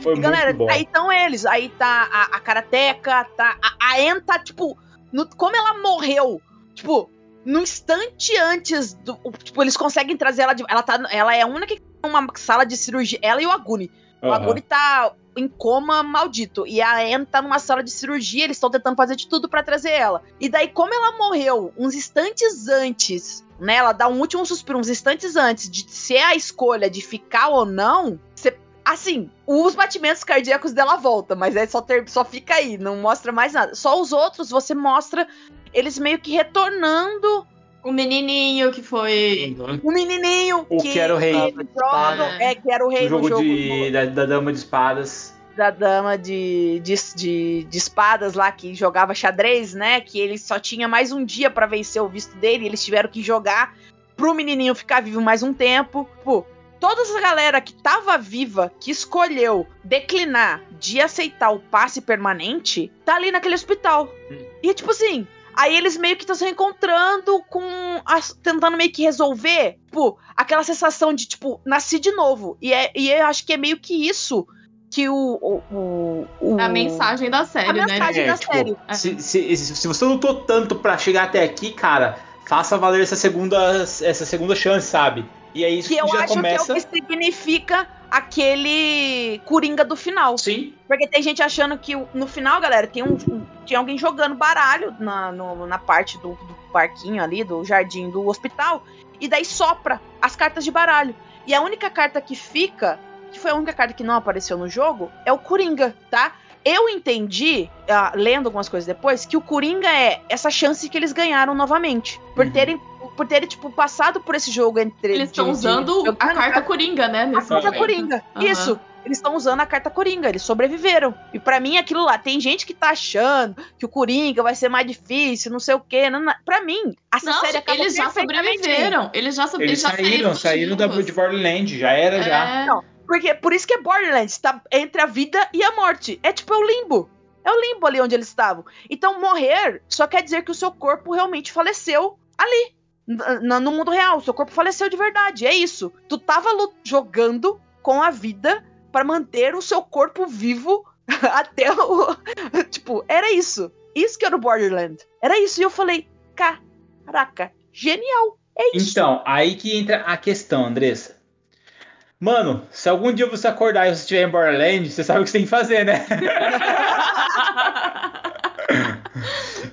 Foi galera, muito bom. aí estão eles. Aí tá a, a Karateka, tá. A, a En tá, tipo. no- como ela morreu, tipo, no instante antes do. Tipo, eles conseguem trazer ela de. Ela, tá, ela é a única que numa sala de cirurgia. Ela e o Aguni. O Aham. Aguri tá em coma maldito. E a Anne tá numa sala de cirurgia. Eles estão tentando fazer de tudo pra trazer ela. E daí, como ela morreu uns instantes antes, né? Ela dá um último suspiro uns instantes antes de ser a escolha de ficar ou não. Você. Assim, os batimentos cardíacos dela voltam, mas aí só, ter, só fica aí, não mostra mais nada. Só os outros você mostra eles meio que retornando O menininho que foi. o menininho O que era o rei. é, que era o rei O jogo, jogo de, da, da Dama de Espadas. da dama de, de, de, de espadas lá que jogava xadrez, né? Que ele só tinha mais um dia pra vencer o visto dele. E eles tiveram que jogar pro menininho ficar vivo mais um tempo. Pô, toda essa galera que tava viva, que escolheu declinar de aceitar o passe permanente, tá ali naquele hospital. E tipo assim. Aí eles meio que estão se encontrando com. as- tentando meio que resolver, tipo, aquela sensação de, tipo, nasci de novo. E, é, e eu acho que é meio que isso que o. o, o- o- A mensagem da série, A né? mensagem da tipo, série. Se, se, se você lutou tanto pra chegar até aqui, cara, faça valer essa segunda, essa segunda chance, sabe? E é isso Que que, eu já acho começa. que é o que significa aquele Coringa do final. Sim. Porque tem gente achando que no final, galera, tem um, tinha alguém jogando baralho na, no- na parte do, do parquinho ali, do jardim do hospital, e daí sopra as cartas de baralho. E a única carta que fica, que foi a única carta que não apareceu no jogo, é o Coringa, tá? Eu entendi, ah, lendo algumas coisas depois, que o Coringa é essa chance que eles ganharam novamente. Por Uhum. terem, por terem tipo, passado por esse jogo entre. Eles estão de- de- usando a jogando carta Coringa, né? a carta momento. Coringa. Aham. Isso. eles estão usando a carta Coringa, eles sobreviveram. E pra mim aquilo lá, tem gente que tá achando que o Coringa vai ser mais difícil, não sei o quê. Não, não. Pra mim, essa Não, série acabou eles já sobreviveram. Eles já, so- Eles já saíram, saíram da de Borderland, já era já. É. Não, porque por isso que é Borderlands, tá entre a vida e a morte. É tipo é o limbo. É o limbo ali onde eles estavam. Então morrer só quer dizer que o seu corpo realmente faleceu ali. No mundo real, o seu corpo faleceu de verdade. É isso. Tu tava jogando com a vida pra manter o seu corpo vivo *laughs* até o. *laughs* tipo, era isso. Isso que era o Borderland. Era isso. E eu falei, caraca, genial. É isso. Então, aí que entra a questão, Andressa. Mano, se algum dia você acordar e você estiver em Borderland, você sabe o que você tem que fazer, né? *laughs*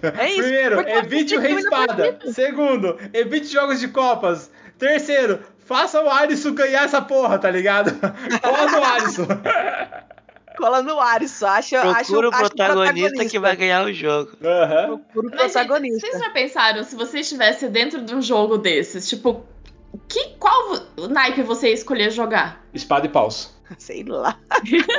É isso. Primeiro, Porque evite o Rei Espada. Segundo, evite jogos de copas. Terceiro, faça o Alisson ganhar essa porra, tá ligado? *laughs* Cola o Alisson. Cola no Aris, acho, acho, Procura o acho protagonista que vai ganhar o jogo. Aham. Procura o Mas, gente, protagonista. vocês já pensaram, se você estivesse dentro de um jogo desses, tipo, que, qual naipe você ia escolher jogar? Espada e paus. Sei lá.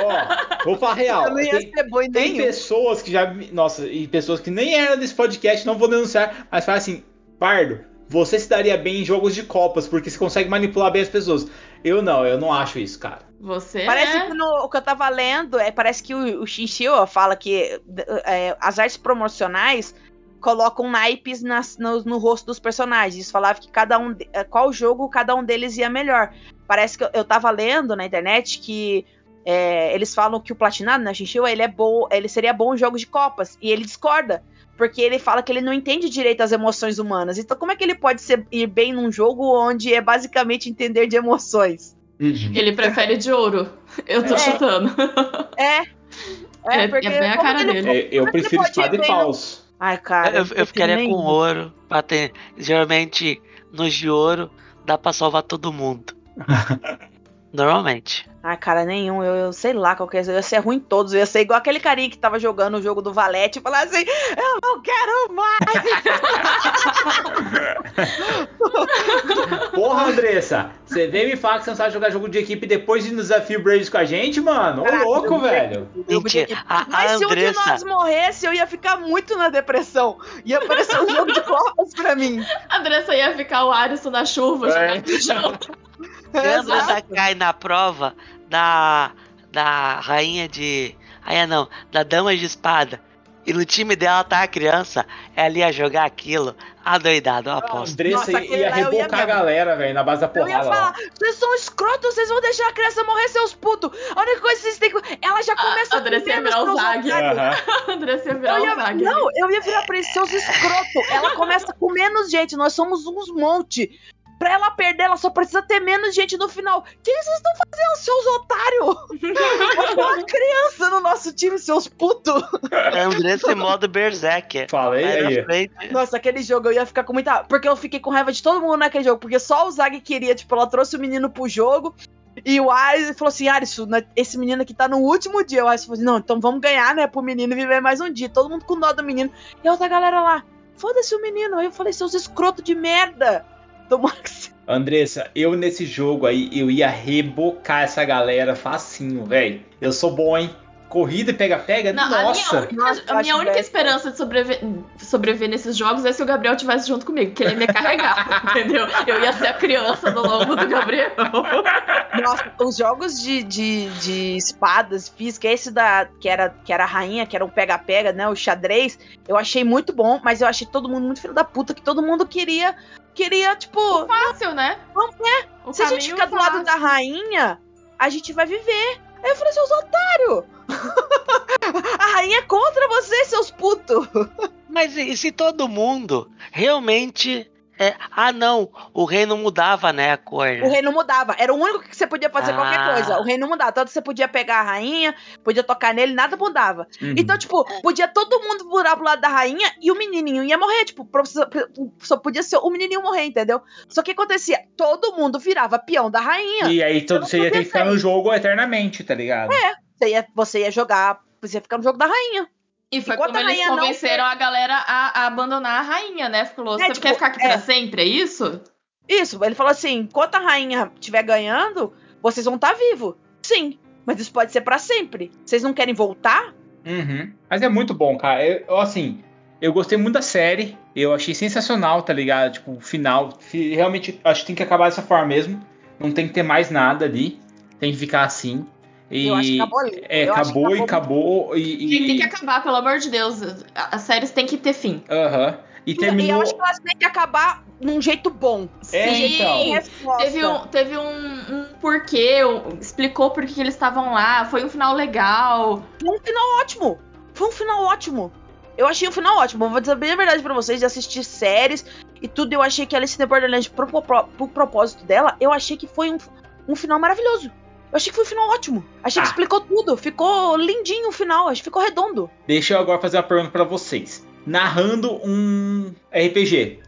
Ó, vou falar real. Eu não ia Tem, ser em tem nenhum. pessoas que já. Nossa, e pessoas que nem eram desse podcast, não vou denunciar, mas falam assim: Pardo, você se daria bem em jogos de copas, porque você consegue manipular bem as pessoas. Eu não, eu não acho isso, cara. Você Parece é... que no, o que eu tava lendo, é, parece que o, o Shinshio fala que é, as artes promocionais colocam naipes nas- no, no rosto dos personagens. Falava que cada um. é, Qual jogo cada um deles ia melhor. Parece que eu, eu tava lendo na internet que. é, eles falam que o platinado, né, Shinshio, ele é bom, ele seria bom em jogos de copas. E ele discorda. Porque ele fala que ele não entende direito as emoções humanas. Então, como é que ele pode ser, ir bem num jogo onde é basicamente entender de emoções? Ele prefere de ouro. Eu tô É. chutando. É. *laughs* É- porque é bem a cara ele- dele. Eu, eu Como é ele prefiro espada e paus. Ai, cara. eu, eu ficaria nenhum. com ouro. Pra ter, geralmente, nos de ouro, dá pra salvar todo mundo. *laughs* Normalmente. Ai, cara, nenhum. Eu, eu sei lá qual que é. Eu ia ser ruim em todos. Eu ia ser igual aquele carinha que tava jogando o jogo do Valete e falar assim: Eu não quero mais! Andressa, você veio me falar que você não sabe jogar jogo de equipe depois de no desafio Braves com a gente, mano? Ô, Caraca, louco, velho. Mentira. A, a Mas se um de nós morresse, eu ia ficar muito na depressão. Ia aparecer um jogo de *laughs* copas pra mim. A Andressa ia ficar o Alisson na chuva, É. jogando *laughs* a Andressa Exato. cai na prova da, da rainha de. Rainha não, da dama de espada. E no time dela tá a criança, ela ia jogar aquilo adoidado, eu A aposto. Andressa Nossa, ia ia rebocar a mesmo. galera, velho, na base da Eu ia porrada. falar, vocês são escrotos, vocês vão deixar a criança morrer, seus putos. A única coisa que vocês têm que. Ela já começa a Andressa ia virar o Zag. *laughs* A Andressa ia virar o ia, Zag. não, eu ia virar pra eles, seus escroto. Ela começa com menos gente, nós somos uns monte. Pra ela perder, ela só precisa ter menos gente no final. O que vocês estão fazendo, seus otários? *laughs* Uma criança no nosso time, seus putos. A Andressa em modo Berserker. Falei aí. Nossa, aquele jogo eu ia ficar com muita. Porque eu fiquei com raiva de todo mundo naquele jogo. Porque só o Zag queria, tipo, ela trouxe o menino pro jogo. E o Aris falou assim: Aris, esse menino aqui tá no último dia. O Aris falou assim: não, então vamos ganhar, né? Pro menino viver mais um dia. Todo mundo com dó do menino. E a outra galera lá, foda-se o menino. Aí eu falei: seus escroto de merda. Que se- Andressa, eu nesse jogo aí, eu ia rebocar essa galera facinho, velho. Eu sou bom, hein? Corrida e pega-pega, Não, a minha nossa. única, Nossa, a minha única esperança de sobreviver, sobreviver nesses jogos é se o Gabriel tivesse junto comigo, que ele ia me carregar, *laughs* entendeu? Eu ia ser a criança do lombo do Gabriel. Nossa, os jogos de, de, de espadas física, esse da que era, que era a rainha, que era um pega-pega, né? O xadrez, eu achei muito bom, mas eu achei todo mundo muito filho da puta, que todo mundo queria, queria, tipo, Fácil, né? Vamos, é. O se a gente ficar do lado da rainha, a gente vai viver. Aí eu falei, seus otários! *laughs* a rainha é contra vocês, seus putos! Mas e se todo mundo realmente. É... Ah, não, o rei não mudava, né? A cor. O rei não mudava. Era o único que você podia fazer Ah. qualquer coisa. O rei não mudava. Tanto você podia pegar a rainha, podia tocar nele, nada mudava. Uhum. Então, tipo, podia todo mundo virar pro lado da rainha e o menininho ia morrer. Tipo, só, podia ser o menininho morrer, entendeu? Só que acontecia, todo mundo virava peão da rainha. E aí todo, você ia ter que ficar no jogo eternamente, tá ligado? Você ia, você ia jogar, você ia ficar no jogo da rainha. E foi Enquanto como a eles convenceram a galera a, a abandonar a rainha, né? Falou, É, você tipo, quer ficar aqui é. pra sempre, é isso? Isso, ele falou assim: enquanto a rainha estiver ganhando, vocês vão estar vivos. Sim. Mas isso pode ser pra sempre. Vocês não querem voltar? Uhum. Mas é muito bom, cara. Eu, eu, assim, eu gostei muito da série. Eu achei sensacional, tá ligado? Tipo, o final. fi- Realmente, acho que tem que acabar dessa forma mesmo. Não tem que ter mais nada ali. Tem que ficar assim. E, Eu acho que acabou ali. É, Eu acho que acabou e acabou acabou. E, Tem, e- tem que acabar, pelo amor de Deus. As séries têm que ter fim. Aham. E E, e terminou. eu acho que elas têm que acabar num jeito bom. É, jeito então. Teve um, teve um, um porquê, um- explicou por que que eles estavam lá, foi um final legal. Foi um final ótimo. Foi um final ótimo. Eu achei um final ótimo. Vou dizer bem a verdade pra vocês, de assistir séries e tudo. Eu achei que Alice in Borderlands, pro, pro, pro propósito dela, eu achei que foi um, um final maravilhoso. Eu achei que foi um final ótimo. Achei que Ah. explicou tudo. Ficou lindinho o final. Acho que ficou redondo. Deixa eu agora fazer uma pergunta pra vocês. Narrando um RPG,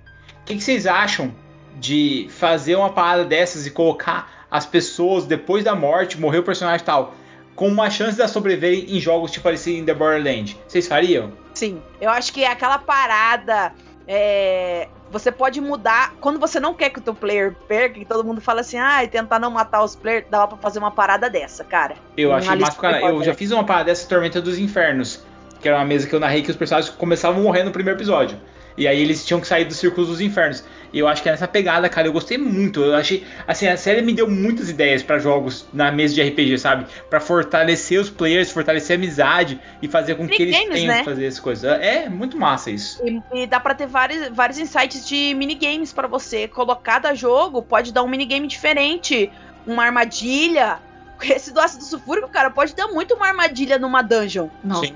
o que, que vocês acham de fazer uma parada dessas e colocar as pessoas depois da morte, morrer o personagem e tal, com uma chance de elas sobreviverem em jogos tipo in the Borderland? Vocês fariam? Sim. Eu acho que é aquela parada. é, Você pode mudar. Quando você não quer que o teu player perca, que todo mundo fala assim, ah, e tentar não matar os players, dava pra fazer uma parada dessa, cara. Eu Um achei massa in Eu já fiz uma parada dessa Tormenta dos Infernos, que era uma mesa que eu narrei que os personagens começavam a morrer no primeiro episódio. E aí eles tinham que sair dos círculos dos infernos. E eu acho que é nessa pegada, cara, eu gostei muito. Eu achei, assim, a série me deu muitas ideias pra jogos na mesa de RPG, sabe? Pra fortalecer os players, fortalecer a amizade e fazer com que eles tenham né? que fazer as coisas. É muito massa isso. E, e dá pra ter vários, vários insights de minigames pra você. Colocar cada jogo pode dar um minigame diferente, uma armadilha. Esse do ácido sulfúrico, cara, pode dar muito uma armadilha numa dungeon. Nossa, Sim.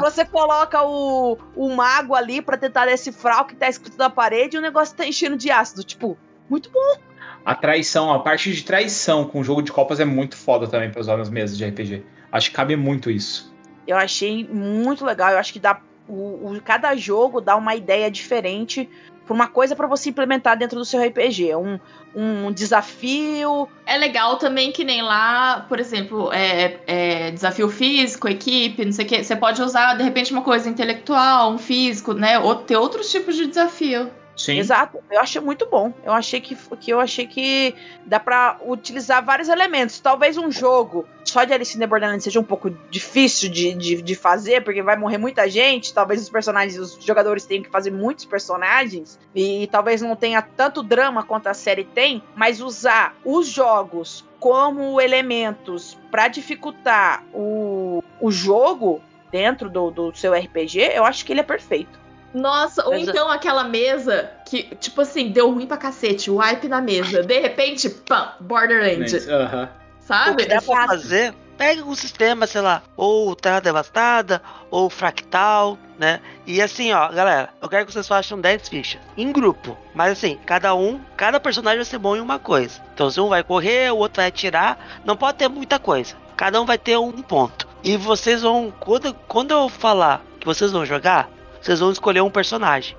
você coloca o, o mago ali pra tentar decifrar o que tá escrito na parede e o negócio tá enchendo de ácido. Tipo, muito bom. A traição, a parte de traição com o jogo de copas é muito foda também pra usar nas mesas de RPG. Acho que cabe muito isso. Eu achei muito legal. Eu acho que dá. O, o- cada jogo dá uma ideia diferente pra uma coisa pra você implementar dentro do seu RPG. Um, um desafio. É legal também que nem lá, por exemplo, é, é desafio físico, equipe, não sei o que. Você pode usar, de repente, uma coisa intelectual, um físico, né? Ou ter outros tipos de desafio. Sim. Exato. Eu achei muito bom. Eu achei que, que eu achei que dá pra utilizar vários elementos. Talvez um jogo só de Alice in the Borderlands seja um pouco difícil de, de, de fazer, porque vai morrer muita gente. Talvez os personagens, os jogadores tenham que fazer muitos personagens. E talvez não tenha tanto drama quanto a série tem. Mas usar os jogos como elementos pra dificultar o, o jogo dentro do, do seu RPG, eu acho que ele é perfeito. Nossa, ou Mas- então aquela mesa que, tipo assim, deu ruim pra cacete, wipe na mesa. De repente, pam, Borderland. Aham. O Sabe? que dá pra fazer, pega um sistema, sei lá, ou Terra Devastada, ou Fractal, né? E assim, ó, galera, eu quero que vocês façam 10 fichas em grupo. Mas assim, cada um, cada personagem vai ser bom em uma coisa. Então, se um vai correr, o outro vai atirar, não pode ter muita coisa. Cada um vai ter um ponto. E vocês vão, quando, quando eu falar que vocês vão jogar, vocês vão escolher um personagem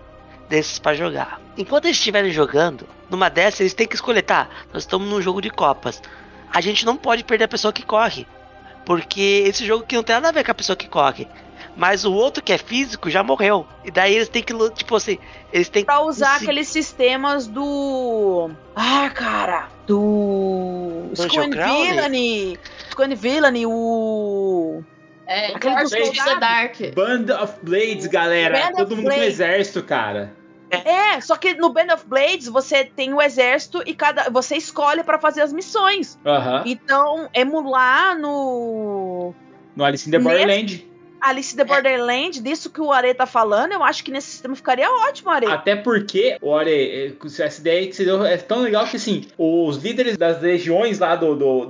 desses pra jogar. Enquanto eles estiverem jogando, numa dessas eles têm que escolher, tá? Nós estamos num jogo de copas. A gente não pode perder a pessoa que corre. Porque esse jogo aqui não tem nada a ver com a pessoa que corre. Mas o outro que é físico já morreu. E daí eles têm que, tipo assim, eles têm que Pra usar aqueles sistemas do. Ah, cara! Do. Crawler? Villainy! Squan Villainy, o. É, Aquele Lord dos soldados. Dark. Band of Blades, galera. Band Todo mundo com Blades. exército, cara. É, só que no Band of Blades você tem o exército e cada. Você escolhe pra fazer as missões. Aham. Então, emular no. No Alice in the Nesse- Borderland. Alice the Borderland, disso que o Are tá falando, eu acho que nesse sistema ficaria ótimo, Are. Até porque, olha, é, essa ideia que você deu é tão legal que assim, os líderes das legiões lá do, do,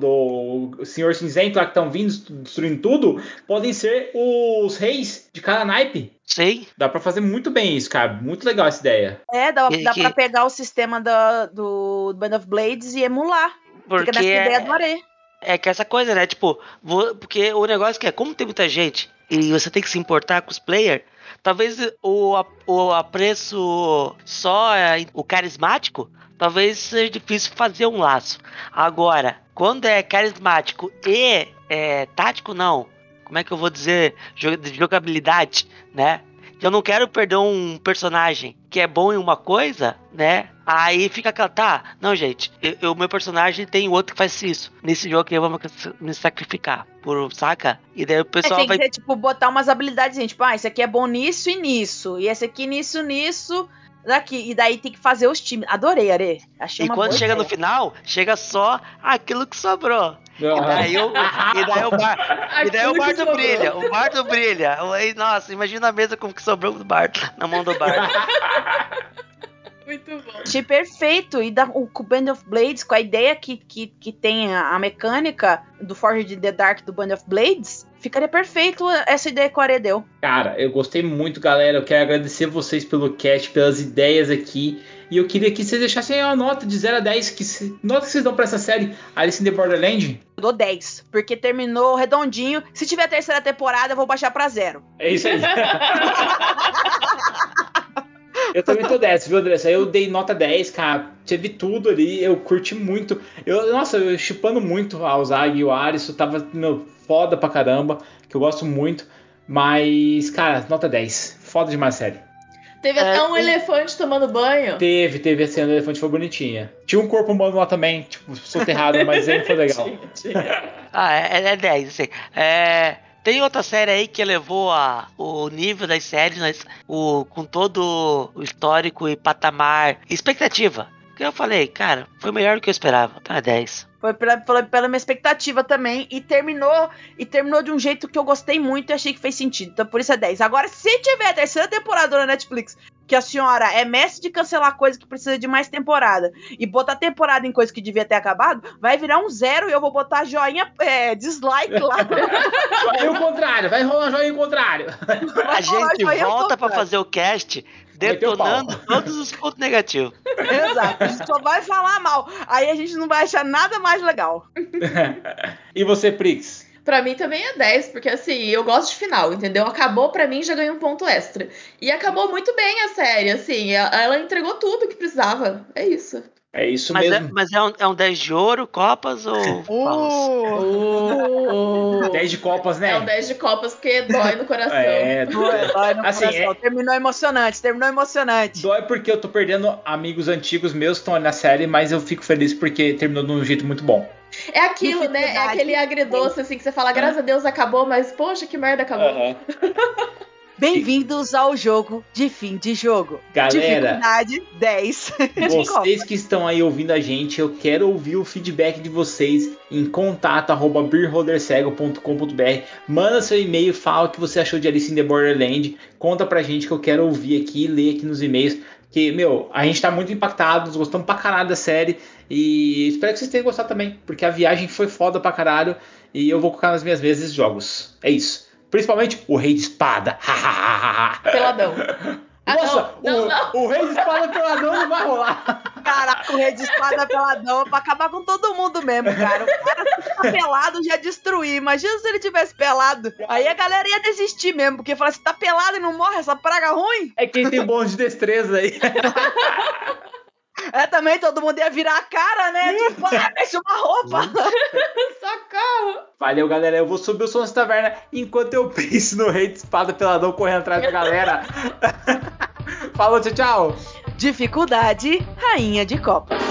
do Senhor Cinzento lá que estão vindo destruindo tudo, podem ser os reis de cada naipe. Sei. Dá pra fazer muito bem isso, cara. Muito legal essa ideia. É, dá, dá que- pra pegar o sistema da- do Band of Blades e emular. Fica Porque nessa ideia é, do Are. é que essa coisa, né? Tipo, vo- porque o negócio que é, como tem muita gente e você tem que se importar com os players, talvez o, o apreço só é, o carismático, talvez seja difícil fazer um laço. Agora, quando é carismático e é, tático, não. Como é que eu vou dizer? De Jogabilidade, né? Eu não quero perder um personagem que é bom em uma coisa, né? Aí fica aquela, tá, não, gente, o meu personagem tem outro que faz isso. Nesse jogo aqui eu vou me sacrificar. Por, saca? E daí o pessoal é, tem vai. que tipo, botar umas habilidades, gente. Tipo, ah, esse aqui é bom nisso e nisso. E esse aqui nisso, nisso. Daqui. E daí tem que fazer os times. Adorei, Are. Achei e quando chega ideia. no final, chega só aquilo que sobrou. E daí, o, e daí o bar, e daí o bardo brilha, o bardo brilha. Aí, nossa, imagina a mesa com o que sobrou do bardo, na mão do bardo. *laughs* Muito bom. Achei perfeito. E da, o, com o Band of Blades, com a ideia que, que, que tem a, a mecânica do Forge in the Dark do Band of Blades, ficaria perfeito essa ideia que o Are deu. Cara, eu gostei muito, galera. Eu quero agradecer vocês pelo cast, pelas ideias aqui. E eu queria que vocês deixassem uma nota de 0 a 10. Que se- nota que vocês dão pra essa série Alice in the Borderland? Eu dou 10, porque terminou redondinho. Se tiver terceira temporada, eu vou baixar pra zero. É isso aí. *laughs* eu também tô 10, viu, Andressa? Eu dei nota 10, cara. Teve tudo ali, eu curti muito. Eu, nossa, eu chipando muito a Ozag e o Aris. Tava, meu, foda pra caramba. Que eu gosto muito. Mas, cara, nota 10. Foda demais a Teve É, até um o- elefante tomando banho. Teve, teve a cena do elefante, foi bonitinha. Tinha um corpo humano lá também, tipo, soterrado, mas não foi legal. *laughs* Ah, é, é 10, assim. É, tem outra série aí que elevou a, o nível das séries, mas o, com todo o histórico e patamar, expectativa. Que eu falei, cara, foi melhor do que eu esperava. É 10. Foi pela, pela, pela minha expectativa também. E terminou e terminou de um jeito que eu gostei muito e achei que fez sentido. Então por isso é 10. Agora, se tiver a terceira temporada na Netflix, que a senhora é mestre de cancelar coisa que precisa de mais temporada e botar temporada em coisa que devia ter acabado, vai virar um zero e eu vou botar joinha, é, dislike lá. *laughs* Joinha ao contrário, vai rolar joinha ao contrário. A gente volta pra contrário. fazer o cast o. detonando todos os pontos negativos. *laughs* Exato. A gente só vai falar mal. Aí a gente não vai achar nada mais legal. *laughs* e você, Prix? Pra mim também é 10, porque assim, eu gosto de final, entendeu? Acabou pra mim, já ganhou um ponto extra. E acabou muito bem a série, assim, ela entregou tudo que precisava. É isso. É isso Mas, é, mesmo. mas é, um, é um 10 de ouro, copas ou *laughs* paus? *laughs* O... 10 de copas, né? É um 10 de copas porque dói no coração. É, Dói no Assim, coração. é- Terminou emocionante, terminou emocionante. Dói porque eu tô perdendo amigos antigos meus que estão ali na série, mas eu fico feliz porque terminou de um jeito muito bom. É aquilo, né? É aquele agridoce, assim, que você fala, graças a Deus acabou, mas poxa, que merda acabou. *laughs* Bem-vindos ao jogo de fim de jogo. Galera, Dificuldade 10. *laughs* vocês que estão aí ouvindo a gente, eu quero ouvir o feedback de vocês em contato arroba beerholdercego.com.br. Manda seu e-mail, fala o que você achou de Alice in the Borderland. Conta pra gente que eu quero ouvir aqui, ler aqui nos e-mails. Que, meu, a gente tá muito impactado, gostamos pra caralho da série. E espero que vocês tenham gostado também, porque a viagem foi foda pra caralho. E eu vou colocar nas minhas mesas jogos. É isso. Principalmente o Rei de Espada. Peladão. Ah, Nossa, não, o, não, o Rei de Espada peladão não vai rolar. Caraca, o rei de espada peladão pra acabar com todo mundo mesmo, cara. O cara se tá pelado já destruir. Imagina se ele tivesse pelado. Aí a galera ia desistir mesmo, porque fala assim: tá pelado e não morre essa praga ruim? É quem tem bom de destreza aí. *laughs* É, também todo mundo ia virar a cara, né? Tipo, ah, deixa uma roupa. *laughs* Socorro! Valeu, galera. Eu vou subir o som dessa taverna enquanto eu penso no Rei de Espada peladão correndo atrás da galera. *laughs* Falou, tchau, tchau. Dificuldade, rainha de copas.